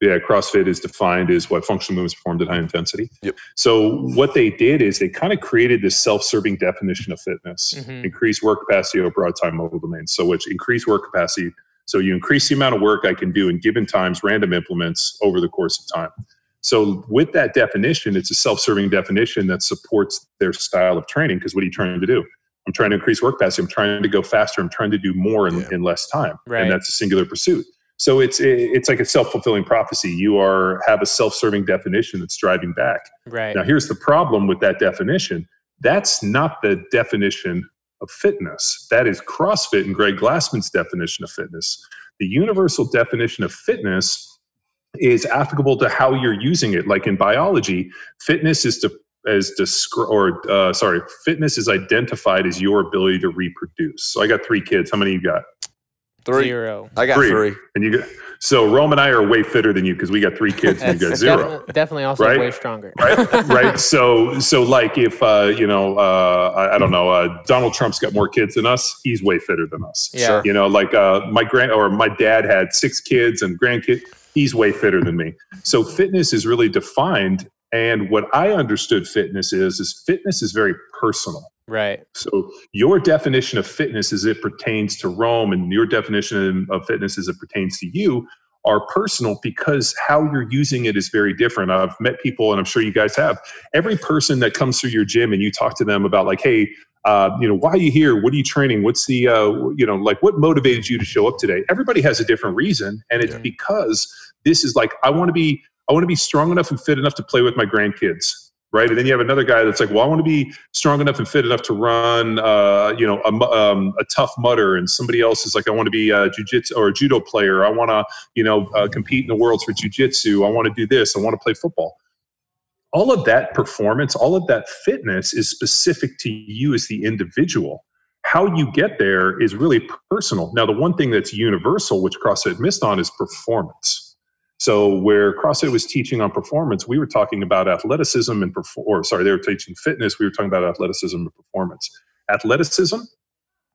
Yeah, CrossFit is defined as what functional movements performed at high intensity. Yep. So what they did is they kind of created this self-serving definition of fitness: Mhm. increase work capacity over a broad time modal domains. So which increase work capacity. So you increase the amount of work I can do in given times, random implements over the course of time. So with that definition, it's a self-serving definition that supports their style of training. Because what are you trying to do? I'm trying to increase work capacity. I'm trying to go faster. I'm trying to do more in, Yeah. in less time, Right. and that's a singular pursuit. So it's it's like a self fulfilling prophecy. You are have a self serving definition that's driving back. right Now here's the problem with that definition. That's not the definition of fitness. That is CrossFit and Greg Glassman's definition of fitness. The universal definition of fitness is applicable to how you're using it. Like in biology, fitness is to as descri- or uh, sorry, fitness is identified as your ability to reproduce. So I got three kids. How many you got? Three. zero I got Three. three. And you got So Rome and I are way fitter than you because we got three kids and you got zero. definitely, definitely also Right? way stronger. right right so so like if uh you know uh I, I don't know uh donald trump's got more kids than us he's way fitter than us Yeah. Sure. you know like uh my grand or my dad had six kids and grandkids he's way fitter than me so fitness is really defined and what i understood fitness is is fitness is very personal Right. so your definition of fitness as it pertains to Rome and your definition of fitness as it pertains to you are personal because how you're using it is very different. I've met people, and I'm sure you guys have. Every person that comes through your gym and you talk to them about like, hey, uh, you know, why are you here? What are you training? What's the, uh, you know, like what motivated you to show up today? Everybody has a different reason, and it's Yeah. because this is like I want to be, I want to be strong enough and fit enough to play with my grandkids. Right, and then you have another guy that's like, "Well, I want to be strong enough and fit enough to run, uh, you know, a, um, a Tough Mudder." And somebody else is like, "I want to be a jujitsu or a judo player. I want to, you know, uh, compete in the worlds for jujitsu. I want to do this. I want to play football." All of that performance, all of that fitness is specific to you as the individual. How you get there is really personal. Now, the one thing that's universal, which CrossFit missed on, is performance. So where CrossFit was teaching on performance, we were talking about athleticism and perfor- or sorry, they were teaching fitness. We were talking about athleticism and performance. Athleticism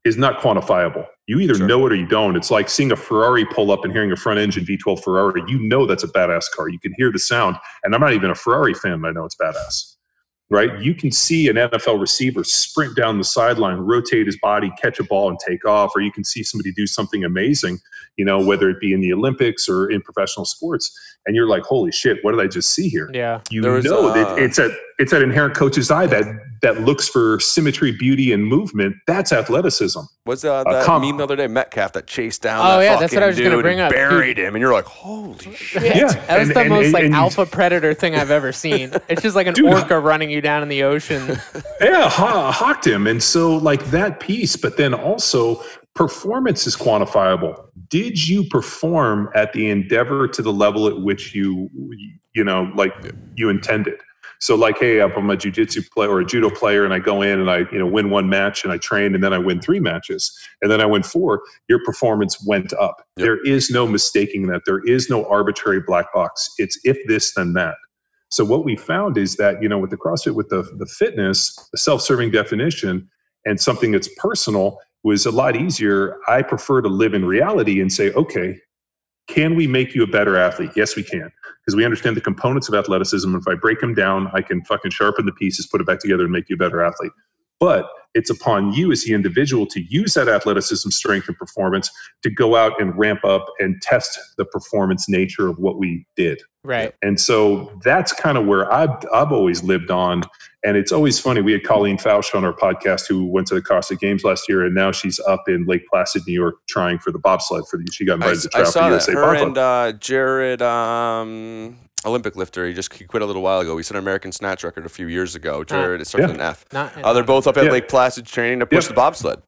is not quantifiable. You either Sure. know it or you don't. It's like seeing a Ferrari pull up and hearing a front engine V12 Ferrari. You know that's a badass car. You can hear the sound. And I'm not even a Ferrari fan, but I know it's badass. Right? You can see an NFL receiver sprint down the sideline, rotate his body, catch a ball, and take off, or you can see somebody do something amazing, you know, whether it be in the Olympics or in professional sports. And you're like, holy shit, what did I just see here? Yeah. You was, know uh, that it's that it's that inherent coach's eye that that looks for symmetry, beauty, and movement. That's athleticism. Was uh, Uh, that com- meme the other day? Metcalf that chased down. Oh, that yeah, that's what I was gonna dude bring and up. Buried him, and you're like, holy shit. Yeah, That was and- the and- most and- like and alpha predator thing I've ever seen. It's just like an Dude, orca running you down in the ocean. Yeah, ha- hawked him. And so, like that piece, but then also performance is quantifiable. Did you perform at the endeavor to the level at which you, you know, like you intended? So, like, hey, I'm a jujitsu player or a judo player, and I go in and I, you know, win one match and I train, and then I win three matches, and then I win four. Your performance went up. Yep. There is no mistaking that. There is no arbitrary black box. It's if this, then that. So what we found is that you know with the CrossFit, with the the fitness, the self-serving definition, and something that's personal was a lot easier. I prefer to live in reality and say, okay, can we make you a better athlete? Yes, we can, because we understand the components of athleticism. And if I break them down, I can fucking sharpen the pieces, put it back together, and make you a better athlete. But it's upon you as the individual to use that athleticism, strength, and performance to go out and ramp up and test the performance nature of what we did. Right. And so that's kind of where I've, I've always lived on. And it's always funny. We had Colleen Fotsch on our podcast who went to the Costa Games last year, and now she's up in Lake Placid, New York, trying for the bobsled. For the, she got I, invited to I try saw for that. USA Her bobsled. and uh, Jared, um, Olympic lifter, he just he quit a little while ago. He set an American snatch record a few years ago. Jared, it starts Yeah. with an F. Not Uh, they're both up at Yeah. Lake Placid training to push Yeah. the bobsled.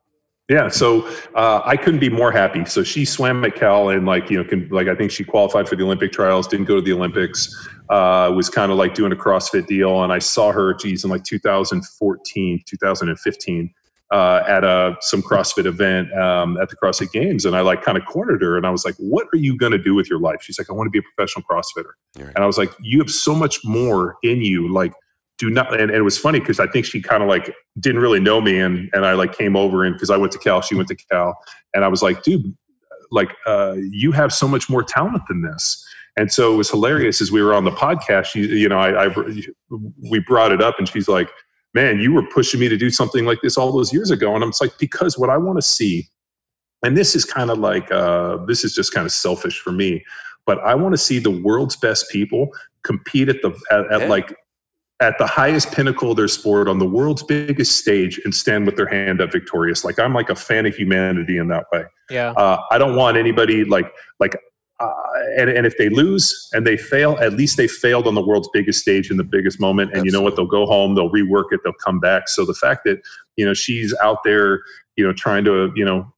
Yeah, so uh, I couldn't be more happy. So she swam at Cal and like you know, can, like I think she qualified for the Olympic trials, didn't go to the Olympics. Uh, was kind of like doing a CrossFit deal, and I saw her, geez, in like 2014, 2015, uh, at a some CrossFit event um, at the CrossFit Games, and I like kind of cornered her, and I was like, "What are you going to do with your life?" She's like, "I want to be a professional CrossFitter," Right. and I was like, "You have so much more in you, like." Do not, and, and it was funny because I think she kind of like didn't really know me, and and I like came over and because I went to Cal, she went to Cal, and I was like, dude, like uh, you have so much more talent than this. And so it was hilarious as we were on the podcast. She, you know, I, I we brought it up, and she's like, "Man, you were pushing me to do something like this all those years ago." And I'm just like, because what I want to see, and this is kind of like uh, this is just kind of selfish for me, but I want to see the world's best people compete at the at, at Yeah. like at the highest pinnacle of their sport on the world's biggest stage and stand with their hand up victorious. Like I'm like a fan of humanity in that way. Yeah. Uh, I don't want anybody like like. Uh, and, and if they lose and they fail, at least they failed on the world's biggest stage in the biggest moment. And you know what? They'll go home, they'll rework it, they'll come back. So the fact that you know she's out there, you know, trying to you know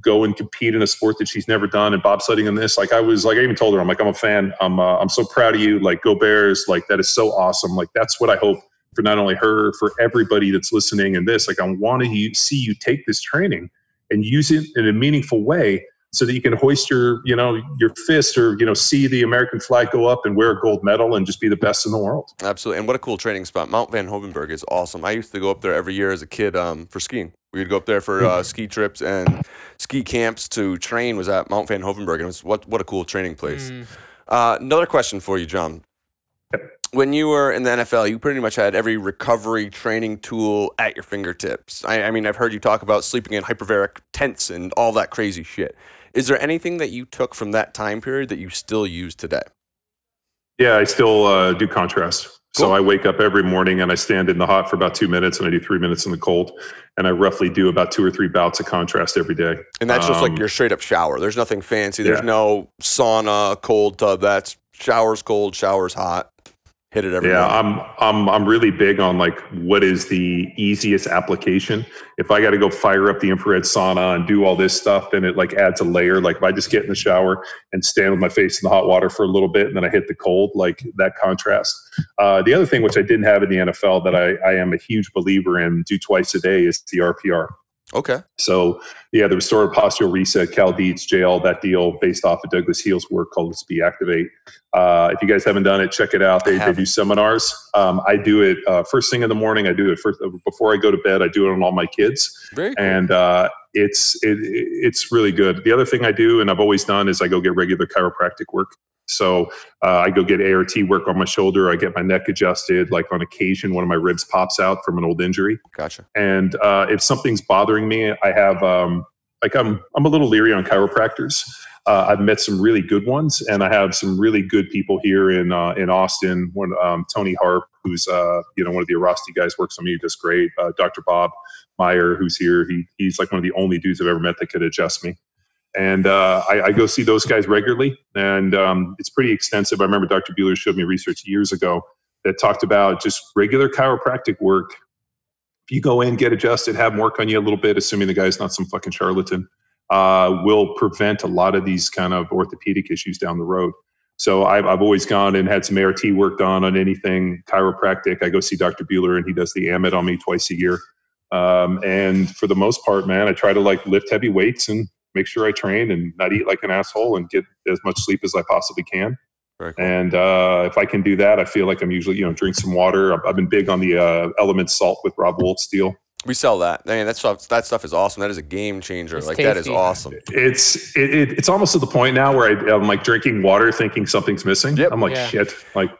go and compete in a sport that she's never done and bobsledding in this, like I was like I even told her, I'm like I'm a fan. I'm uh, I'm so proud of you. Like go Bears. Like that is so awesome. Like that's what I hope for not only her, for everybody that's listening and this. Like I want to see you take this training and use it in a meaningful way so that you can hoist your, you know, your fist or you know see the American flag go up and wear a gold medal and just be the best in the world. Absolutely. And what a cool training spot. Mount Van Hoevenberg is awesome. I used to go up there every year as a kid um, for skiing. We would go up there for uh, ski trips and ski camps to train was at Mount Van Hoevenberg. And it was what, what a cool training place. Mm. Uh, another question for you, John. When you were in the NFL, you pretty much had every recovery training tool at your fingertips. I, I mean, I've heard you talk about sleeping in hyperbaric tents and all that crazy shit. Is there anything that you took from that time period that you still use today? Yeah, I still uh, do contrast. Cool. So I wake up every morning and I stand in the hot for about two minutes and I do three minutes in the cold. And I roughly do about two or three bouts of contrast every day. And that's just Um, like your straight up shower. There's nothing fancy. There's Yeah. no sauna, cold tub. That's showers cold, showers hot. Hit it every Yeah, morning. I'm I'm I'm really big on like what is the easiest application. If I got to go fire up the infrared sauna and do all this stuff, then it like adds a layer. Like if I just get in the shower and stand with my face in the hot water for a little bit, and then I hit the cold, like that contrast. Uh, the other thing which I didn't have in the NFL that I, I am a huge believer in, do twice a day, is the RPR. Okay. So yeah, the restorative postural reset, Cal Dietz, JL, that deal based off of Douglas Heel's work called Speed Activate. Uh, if you guys haven't done it, check it out. They, they do seminars. Um, I do it uh, first thing in the morning. I do it first before I go to bed. I do it on all my kids, Very cool. and uh, it's it, it's really good. The other thing I do, and I've always done, is I go get regular chiropractic work. So uh, I go get ART work on my shoulder. I get my neck adjusted. Like on occasion, one of my ribs pops out from an old injury gotcha. and uh, if something's bothering me, I have um, like I'm I'm a little leery on chiropractors. Uh, I've met some really good ones, and I have some really good people here in uh, in Austin. One um, Tony Harp, who's uh, you know one of the Erosti guys, works on me, does great. Uh, Dr. Bob Meyer, who's here, he he's like one of the only dudes I've ever met that could adjust me. And uh, I, I go see those guys regularly, and um, it's pretty extensive. I remember Dr. Buhler showed me research years ago that talked about just regular chiropractic work if you go in, get adjusted, have them work on you a little bit, assuming the guy's not some fucking charlatan, uh, will prevent a lot of these kind of orthopedic issues down the road. So I've, I've always gone and had some ART work done on anything chiropractic. I go see Dr. Buhler and he does the AMIT on me twice a year. Um, and for the most part, man, I try to like lift heavy weights and make sure I train and not eat like an asshole and get as much sleep as I possibly can. Cool. And uh, if I can do that, I feel like I'm usually, you know, drink some water. I've, I've been big on the uh, LMNT salt with Robb Wolf's deal. We sell that. Man, that stuff that stuff is awesome. That is a game changer. It's like that is awesome. It's it, it, it's almost to the point now where I, I'm like drinking water, thinking something's missing. Yep. I'm like Yeah. shit. Like,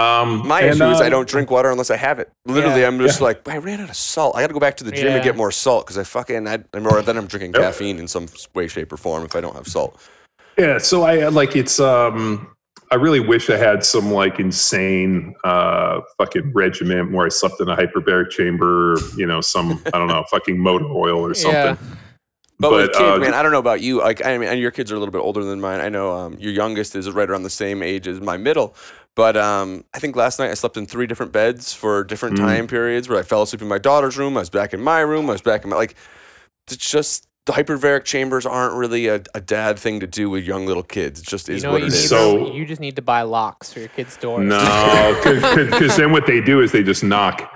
um, My and, issue is uh, I don't drink water unless I have it. Literally, Yeah. I'm just like I ran out of salt. I got to go back to the gym Yeah. and get more salt because I fucking i'm or then I'm drinking caffeine in some way, shape, or form if I don't have salt. Yeah, so I like it's um I really wish I had some like insane uh fucking regimen where I slept in a hyperbaric chamber, you know, some I don't know, fucking motor oil or something. Yeah. But, with kids, uh, man, I don't know about you. Like, I mean, and your kids are a little bit older than mine. I know um, your youngest is right around the same age as my middle. But um, I think last night I slept in three different beds for different Mm. time periods. Where I fell asleep in my daughter's room, I was back in my room, I was back in my like. It's just the hyperbaric chambers aren't really a, a dad thing to do with young little kids. It just You is know what what it you is. So- you just need to buy locks for your kids' doors. No, because then what they do is they just knock.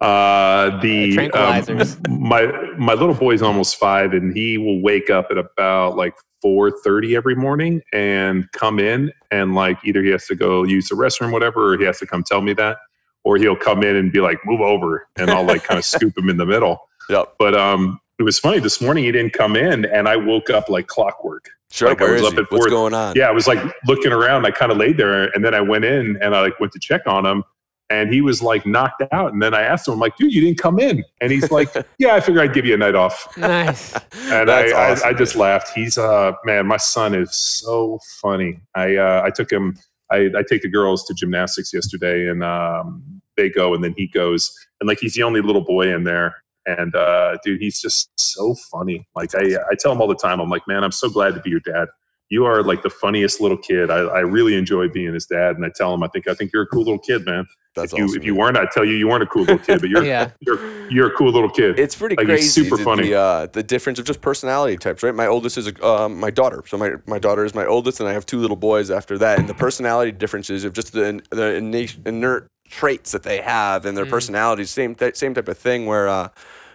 Uh, the um, Tranquilizers. my my little boy's almost five, and he will wake up at about like four thirty every morning and come in and like either he has to go use the restroom, whatever, or he has to come tell me that, or he'll come in and be like, "Move over," and I'll like kind of scoop him in the middle. Yep. But um, it was funny. This morning he didn't come in, and I woke up like clockwork. Sure. Like, I was up he? at What's four- going on? Yeah, I was like looking around. I kind of laid there, and then I went in and I like went to check on him, and he was like knocked out. And then I asked him, I'm like, "Dude, you didn't come in?" And he's like, "Yeah, I figured I'd give you a night off." Nice. And I, awesome, I, I just laughed. He's uh man, my son is so funny. I uh, I took him. I, I take the girls to gymnastics yesterday, and um, they go, and then he goes, and like he's the only little boy in there. And uh, dude, he's just so funny. Like I, I tell him all the time, I'm like, man, I'm so glad to be your dad. You are like the funniest little kid. I, I really enjoy being his dad. And I tell him, I think I think you're a cool little kid, man. That's if you awesome. if you weren't, I'd tell you you weren't a cool little kid. But you're Yeah. you're you're a cool little kid. It's pretty Like, he's crazy. super the, funny. The, uh, the difference of just personality types, right? My oldest is a, um, my daughter, so my my daughter is my oldest, and I have two little boys after that. And the personality differences of just the the innate, inert traits that they have and their Mm. personalities, same th- same type of thing. Where uh,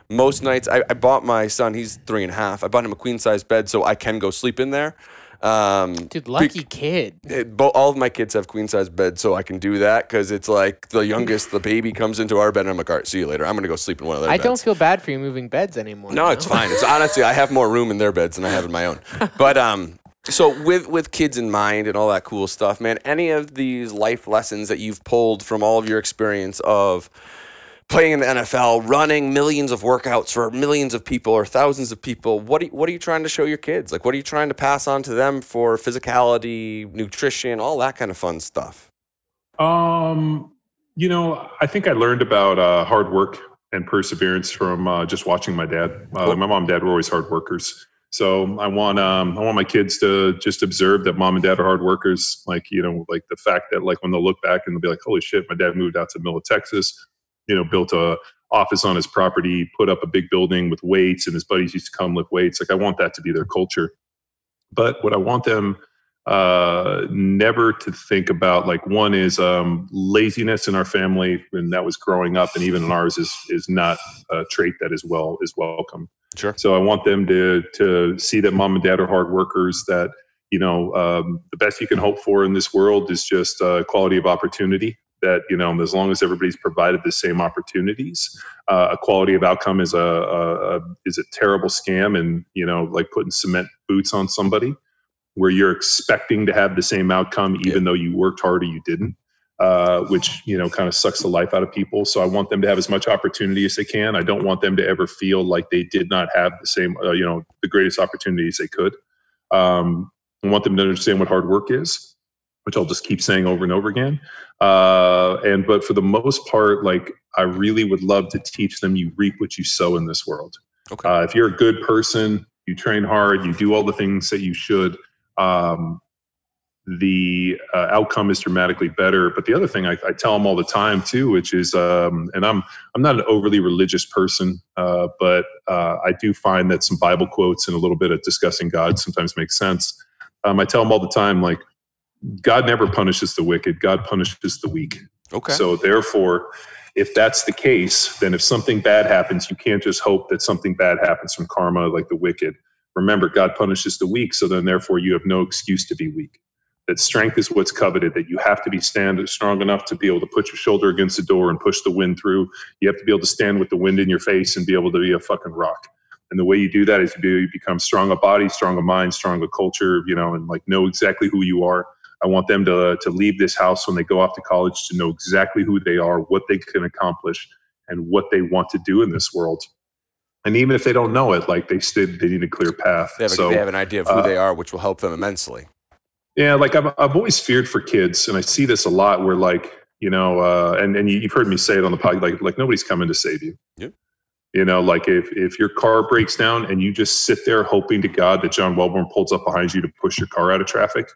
most nights I, I bought my son. He's three and a half. I bought him a queen size bed so I can go sleep in there. Um, Dude, lucky kid. it, bo- all of my kids have queen size beds, so I can do that because it's like the youngest, the baby comes into our bed, and I'm like, all right, see you later. I'm gonna go sleep in one of their I beds. don't feel bad for you moving beds anymore. No, it's fine. It's honestly, I have more room in their beds than I have in my own. But um, so with with kids in mind and all that cool stuff, man. Any of these life lessons that you've pulled from all of your experience of playing in the NFL, running millions of workouts for millions of people or thousands of people, what are you, what are you trying to show your kids? Like, what are you trying to pass on to them for physicality, nutrition, all that kind of fun stuff? Um, you know, I think I learned about uh, hard work and perseverance from uh, just watching my dad. Uh. My mom and dad were always hard workers, so I want um, I want my kids to just observe that mom and dad are hard workers. Like you know, like the fact that like when they'll look back and they'll be like, "Holy shit, my dad moved out to the middle of Texas." You know, built a office on his property, put up a big building with weights, and his buddies used to come lift weights. Like I want that to be their culture. But what I want them uh, never to think about like one is um, laziness in our family and that was growing up and even in ours is is not a trait that is well is welcome Sure. so i want them to to see that mom and dad are hard workers that you know um, the best you can hope for in this world is just uh, quality of opportunity that you know as long as everybody's provided the same opportunities uh, a quality of outcome is a, a, a is a terrible scam and you know like putting cement boots on somebody where you're expecting to have the same outcome even though you worked hard or you didn't uh, which you know kind of sucks the life out of people. So i want them to have as much opportunity as they can. I don't want them to ever feel like they did not have the same uh, you know the greatest opportunities they could. Um, i want them to understand what hard work is which i'll just keep saying over and over again uh, and but for the most part like i really would love to teach them you reap what you sow in this world Okay. uh, if you're a good person you train hard you do all the things that you should um, the uh, outcome is dramatically better. But the other thing I, I tell them all the time too, which is, um, and I'm I'm not an overly religious person, uh, but uh, I do find that some Bible quotes and a little bit of discussing God sometimes makes sense. Um, I tell them all the time, like God never punishes the wicked; God punishes the weak. Okay. So therefore, if that's the case, then if something bad happens, you can't just hope that something bad happens from karma like the wicked. Remember, God punishes the weak, so then therefore you have no excuse to be weak. That strength is what's coveted, that you have to be stand strong enough to be able to put your shoulder against the door and push the wind through. You have to be able to stand with the wind in your face and be able to be a fucking rock. And the way you do that is you do you become strong of body, strong of mind, strong of culture, you know, and like know exactly who you are. I want them to to leave this house when they go off to college to know exactly who they are, what they can accomplish, and what they want to do in this world. And even if they don't know it, like they still they need a clear path. they, have so they have an idea of who uh, they are, which will help them immensely. yeah, like I've I've always feared for kids, and I see this a lot where like you know, uh, and and you've heard me say it on the podcast, like like nobody's coming to save you. Yep. You know, like if if your car breaks down and you just sit there hoping to God that John Welbourn pulls up behind you to push your car out of traffic,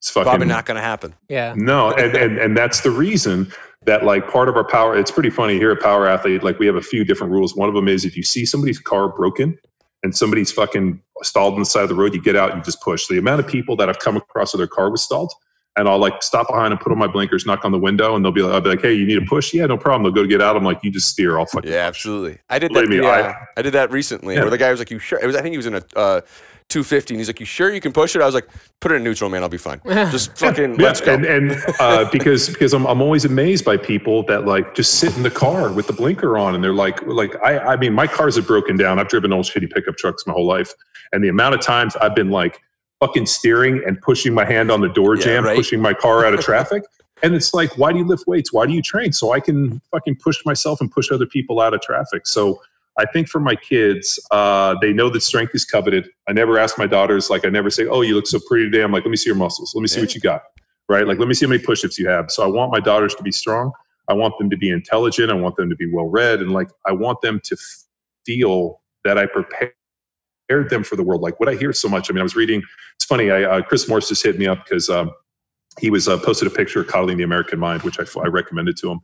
it's fucking Probably not going to happen. Yeah. no, and, and and that's the reason that like part of our power. It's pretty funny here at Power Athlete. Like we have a few different rules. One of them is if you see somebody's car broken and somebody's fucking stalled on the side of the road, you get out, and you just push. The amount of people that I've come across where their car was stalled, and I'll like stop behind and put on my blinkers, knock on the window, and they'll be like, I'll be like, hey, you need a push? Yeah, no problem. They'll go to get out. I'm like, you just steer. I'll fucking Yeah, absolutely. I did that. Believe me, yeah, I- I, did that recently. Yeah. Where the guy was like, "You sure?" It was. I think he was in a uh, 250, and he's like, "You sure you can push it?" I was like, "Put it in neutral, man. I'll be fine. Just fucking Yeah, let's go." And, and uh, because because I'm, I'm always amazed by people that like just sit in the car with the blinker on and they're like like I I mean my cars have broken down. I've driven old shitty pickup trucks my whole life, and the amount of times I've been like fucking steering and pushing my hand on the door Yeah, jam, right. pushing my car out of traffic. And it's like, why do you lift weights? Why do you train? So I can fucking push myself and push other people out of traffic. So I think for my kids, uh, they know that strength is coveted. I never ask my daughters, like, I never say, oh, you look so pretty today. I'm like, let me see your muscles. Let me see what you got. Right? Like, let me see how many push ups you have. So I want my daughters to be strong. I want them to be intelligent. I want them to be well read. And like, I want them to feel that I prepared them for the world. Like, what I hear so much, I mean, I was reading, it's funny, I, uh, Chris Morris just hit me up because, um, he was uh, posted a picture of coddling the American mind, which I, I recommended to him.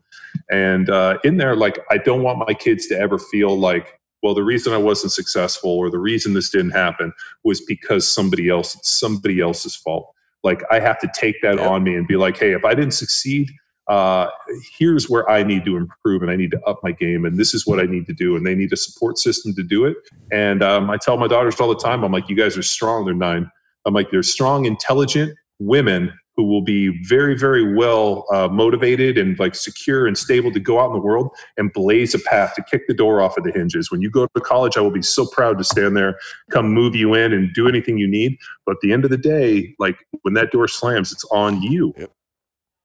And uh, in there, like, I don't want my kids to ever feel like, well, the reason I wasn't successful or the reason this didn't happen was because somebody else, it's somebody else's fault. Like, I have to take that Yeah. on me and be like, hey, if I didn't succeed, uh, here's where I need to improve and I need to up my game and this is what I need to do. And they need a support system to do it. And um, I tell my daughters all the time, I'm like, you guys are strong. They're nine. I'm like, they're strong, intelligent women who will be very, very well uh, motivated and like secure and stable to go out in the world and blaze a path to kick the door off of the hinges. When you go to college, I will be so proud to stand there, come move you in and do anything you need. But at the end of the day, like when that door slams, it's on you. Yep.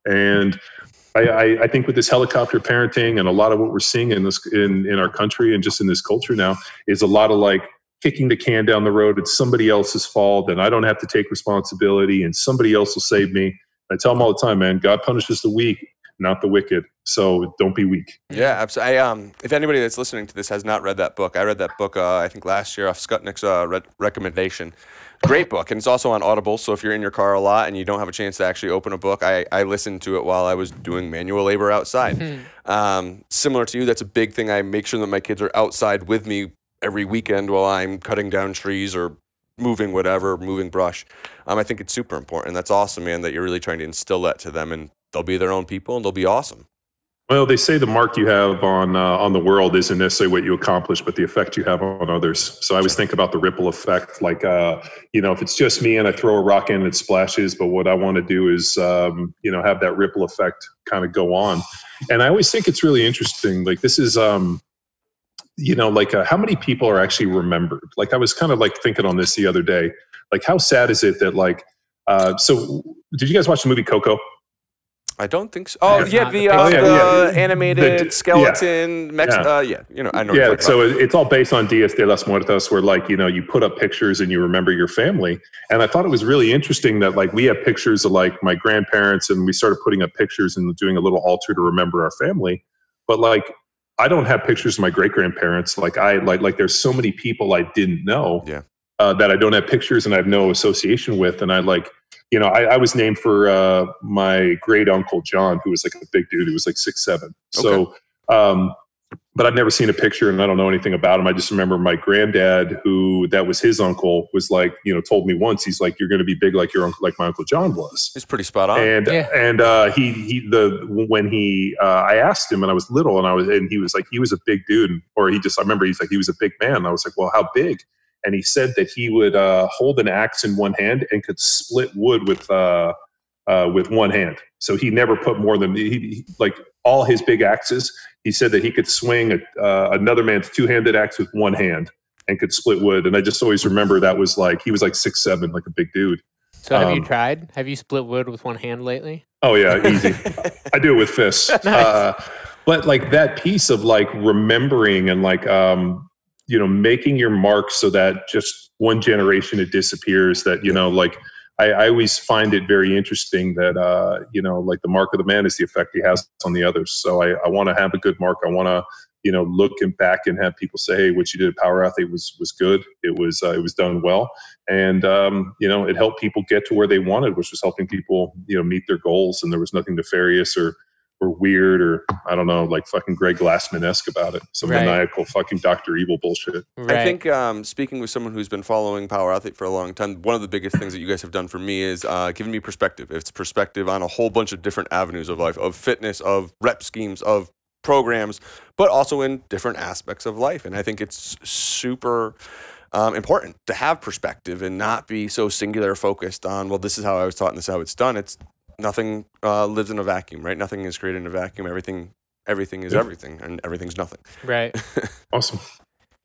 And I, I, I think with this helicopter parenting and a lot of what we're seeing in this in, in our country and just in this culture now is a lot of like kicking the can down the road. It's somebody else's fault, and I don't have to take responsibility, and somebody else will save me. I tell them all the time, man, God punishes the weak, not the wicked. So don't be weak. Yeah, absolutely. I, um, if anybody that's listening to this has not read that book, I read that book. Uh, I think last year off Skutnik's uh, re- recommendation. Great book, and it's also on Audible. So if you're in your car a lot and you don't have a chance to actually open a book, I, I listened to it while I was doing manual labor outside. Um, similar to you, that's a big thing. I make sure that my kids are outside with me every weekend while I'm cutting down trees or moving whatever, moving brush. Um, I think it's super important. That's awesome, man. That you're really trying to instill that to them, and they'll be their own people, and they'll be awesome. Well, they say the mark you have on uh, on the world isn't necessarily what you accomplish, but the effect you have on others. So I always think about the ripple effect. Like, uh, you know, if it's just me and I throw a rock in, it splashes. But what I want to do is, um, you know, have that ripple effect kind of go on. And I always think it's really interesting. Like, this is, um, you know, like uh, how many people are actually remembered? Like, I was kind of like thinking on this the other day. Like, how sad is it that like, uh, so did you guys watch the movie Coco? I don't think so. Oh It's yeah, the, the uh, Oh, yeah, yeah. animated The- yeah. skeleton. Mex- Yeah. Uh, yeah, you know, I know. Yeah, so about. it's all based on Dias de los Muertos, where like you know you put up pictures and you remember your family. And I thought it was really interesting that like we have pictures of like my grandparents, and we started putting up pictures and doing a little altar to remember our family. But like I don't have pictures of my great grandparents. Like I like like there's so many people I didn't know Yeah. uh, that I don't have pictures and I have no association with. And I like you know I, I was named for uh, my great uncle John, who was like a big dude. He was like six seven. So. Um, but I've never seen a picture and I don't know anything about him. I just remember my granddad, who that was his uncle, was like, you know, told me once, he's like, you're going to be big like your uncle, like my uncle John was. It's pretty spot on. And Yeah. and uh, he he the when he uh, I asked him and I was little and I was and he was like he was a big dude or he just I remember he's like he was a big man. I was like, well, how big? And he said that he would uh, hold an axe in one hand and could split wood with uh, uh, with one hand. So he never put more than he, he like all his big axes. He said that he could swing a, uh, another man's two-handed axe with one hand and could split wood. And I just always remember that was like he was like six seven, like a big dude. So have you Um, tried? Have you split wood with one hand lately? Oh yeah, easy. I do it with fists. Uh, but like that piece of like remembering and like um, you know making your mark so that just one generation it disappears. That you know like I, I always find it very interesting that uh, you know like the mark of the man is the effect he has on the others. So I, I want to have a good mark. I want to you know look and back and have people say, hey, what you did at Power Athlete was was good. It was uh, it was done well and um, you know it helped people get to where they wanted which was helping people you know meet their goals and there was nothing nefarious or or weird or i don't know like fucking greg glassman-esque about it some Right. maniacal fucking dr evil bullshit Right. I think um, speaking with someone who's been following Power Athlete for a long time, one of the biggest things that you guys have done for me is uh, giving me perspective. It's perspective on a whole bunch of different avenues of life, of fitness, of rep schemes, of programs, but also in different aspects of life. And I think it's super um, important to have perspective and not be so singular focused on, well, this is how I was taught and this is how it's done. It's nothing uh, lives in a vacuum, right? Nothing is created in a vacuum. Everything, everything is Yeah. everything, and everything's nothing. right. awesome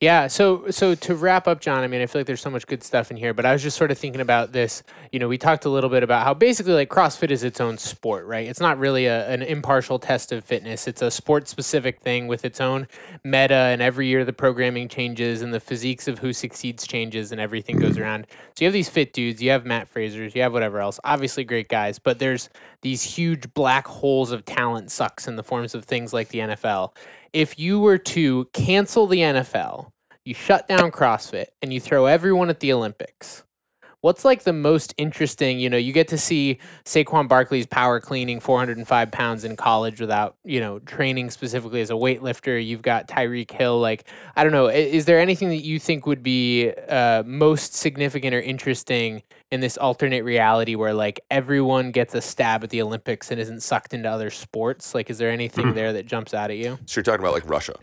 Yeah, so so to wrap up, John, I mean, I feel like there's so much good stuff in here, but I was just sort of thinking about this. You know, we talked a little bit about how basically like CrossFit is its own sport, right? It's not really a, an impartial test of fitness. It's a sport specific thing with its own meta, and every year the programming changes and the physiques of who succeeds changes and everything goes around. So you have these fit dudes, you have Mat Frasers, you have whatever else, obviously great guys, but there's these huge black holes of talent sucks in the forms of things like the NFL if you were to cancel the NFL, you shut down CrossFit, and you throw everyone at the Olympics, what's like the most interesting? You know, you get to see Saquon Barkley's power cleaning 405 pounds in college without, you know, training specifically as a weightlifter. You've got Tyreek Hill. Like, I don't know. Is there anything that you think would be uh, most significant or interesting in this alternate reality where like everyone gets a stab at the Olympics and isn't sucked into other sports? Like, is there anything there that jumps out at you? So you're talking about like Russia.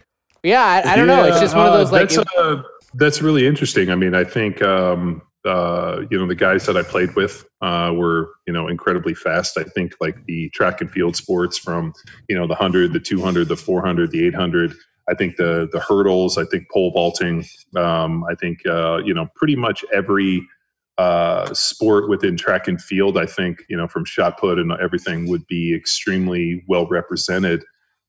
Yeah, I, I don't know. It's just one of uh, those like. that's, uh, that's really interesting. I mean, I think um, uh, you know the guys that I played with uh, were you know incredibly fast. I think like the track and field sports from you know the hundred, the two hundred, the four hundred, the eight hundred. I think the the hurdles. I think pole vaulting. Um, I think uh, you know pretty much every uh, sport within track and field. I think you know from shot put and everything would be extremely well represented.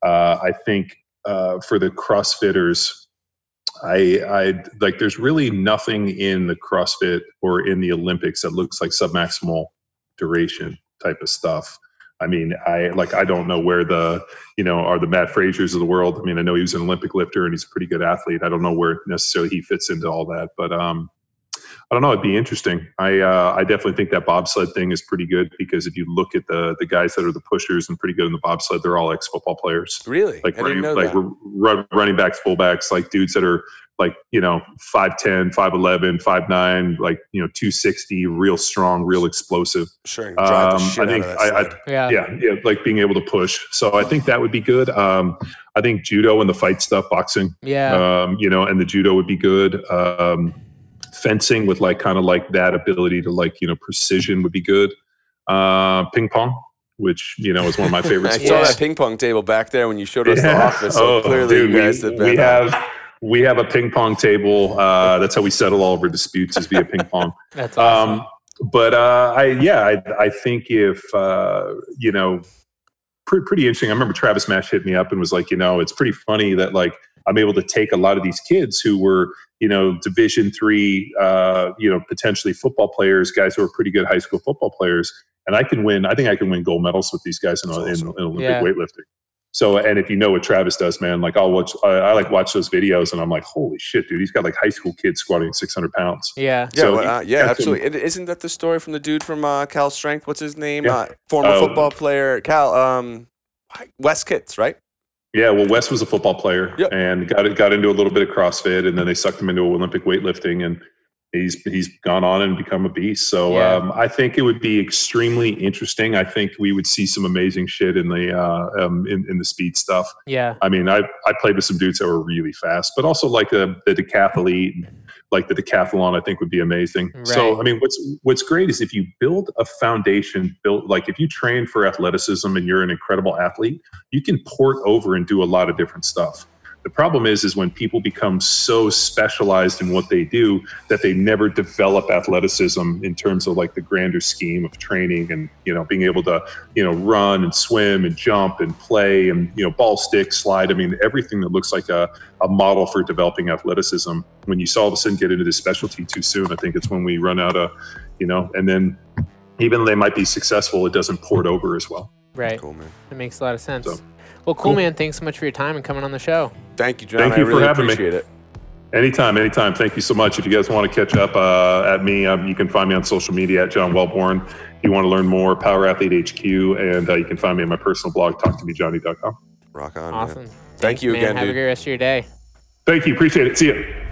Uh, I think uh, for the CrossFitters, I, I like. There's really nothing in the CrossFit or in the Olympics that looks like submaximal duration type of stuff. I mean, I like. I don't know where the you know are the Mat Frasers of the world. I mean, I know he was an Olympic lifter and he's a pretty good athlete. I don't know where necessarily he fits into all that, but um, I don't know. It'd be interesting. I uh, I definitely think that bobsled thing is pretty good because if you look at the the guys that are the pushers and pretty good in the bobsled, they're all ex football players. Really? Like I didn't running, know like that. run, running backs, fullbacks, like dudes that are like you know 5'10", 5'11", 5'9", like you know two sixty, real strong, real explosive. Sure. and Drive the Um, I think out of that I- I- yeah. Yeah, yeah, like being able to push. So I think that would be good. Um, I think judo and the fight stuff, boxing Yeah. um, you know, and the judo would be good. Um, fencing with like kind of like that ability to like you know precision would be good. Uh, ping pong, which you know is one of my favorite I sports. saw that ping pong table back there when you showed us the office. So Oh, clearly, dude, you guys we, have been. we have we have a ping pong table. Uh, that's how we settle all of our disputes is via ping pong. That's awesome. Um, but uh, I yeah, I, I think if uh, you know, pretty pretty interesting. I remember Travis Mash hit me up and was like, you know, it's pretty funny that like I'm able to take a lot of these kids who were you know Division three, uh, you know, potentially football players, guys who are pretty good high school football players, and I can win. I think I can win gold medals with these guys in, in, in. Olympic Yeah. weightlifting. So, and if you know what Travis does, man, like I'll watch, I, I like watch those videos, and I'm like, holy shit, dude, he's got like high school kids squatting 600 pounds. yeah. Yeah, So well, uh, yeah, absolutely. And isn't that the story from the dude from uh, Cal Strength? What's his name? Yeah. Uh, former Oh. football player, Cal um, Wes Kitts, right? Yeah, well, Wes was a football player Yep. and got got into a little bit of CrossFit, and then they sucked him into Olympic weightlifting, and he's he's gone on and become a beast. So Yeah. um, I think it would be extremely interesting. I think we would see some amazing shit in the uh, um, in, in the speed stuff. Yeah. I mean, I I played with some dudes that were really fast, but also like the the decathlete, like the decathlon, I think would be amazing. So I mean, what's what's great is if you build a foundation, build like if you train for athleticism and you're an incredible athlete, you can port over and do a lot of different stuff. The problem is, is when people become so specialized in what they do that they never develop athleticism in terms of like the grander scheme of training and you know being able to you know run and swim and jump and play and you know ball stick slide. I mean everything that looks like a, a model for developing athleticism. When you all of a sudden get into this specialty too soon, I think it's when we run out of you know and then even though they might be successful, it doesn't port over as well. Right. Cool, man. It makes a lot of sense. So- well, cool, Cool. man. Thanks so much for your time and coming on the show. Thank you, John. Thank I you for really having me. appreciate it. Anytime, anytime. Thank you so much. If you guys want to catch up uh, at me, um, you can find me on social media at John Welbourn. If you want to learn more, Power Athlete HQ, and uh, you can find me on my personal blog, talktomejohnny.com. Rock on. man. Awesome. Thank Thanks, you man. again, Have a great rest of your day. Thank you. Appreciate it. See you.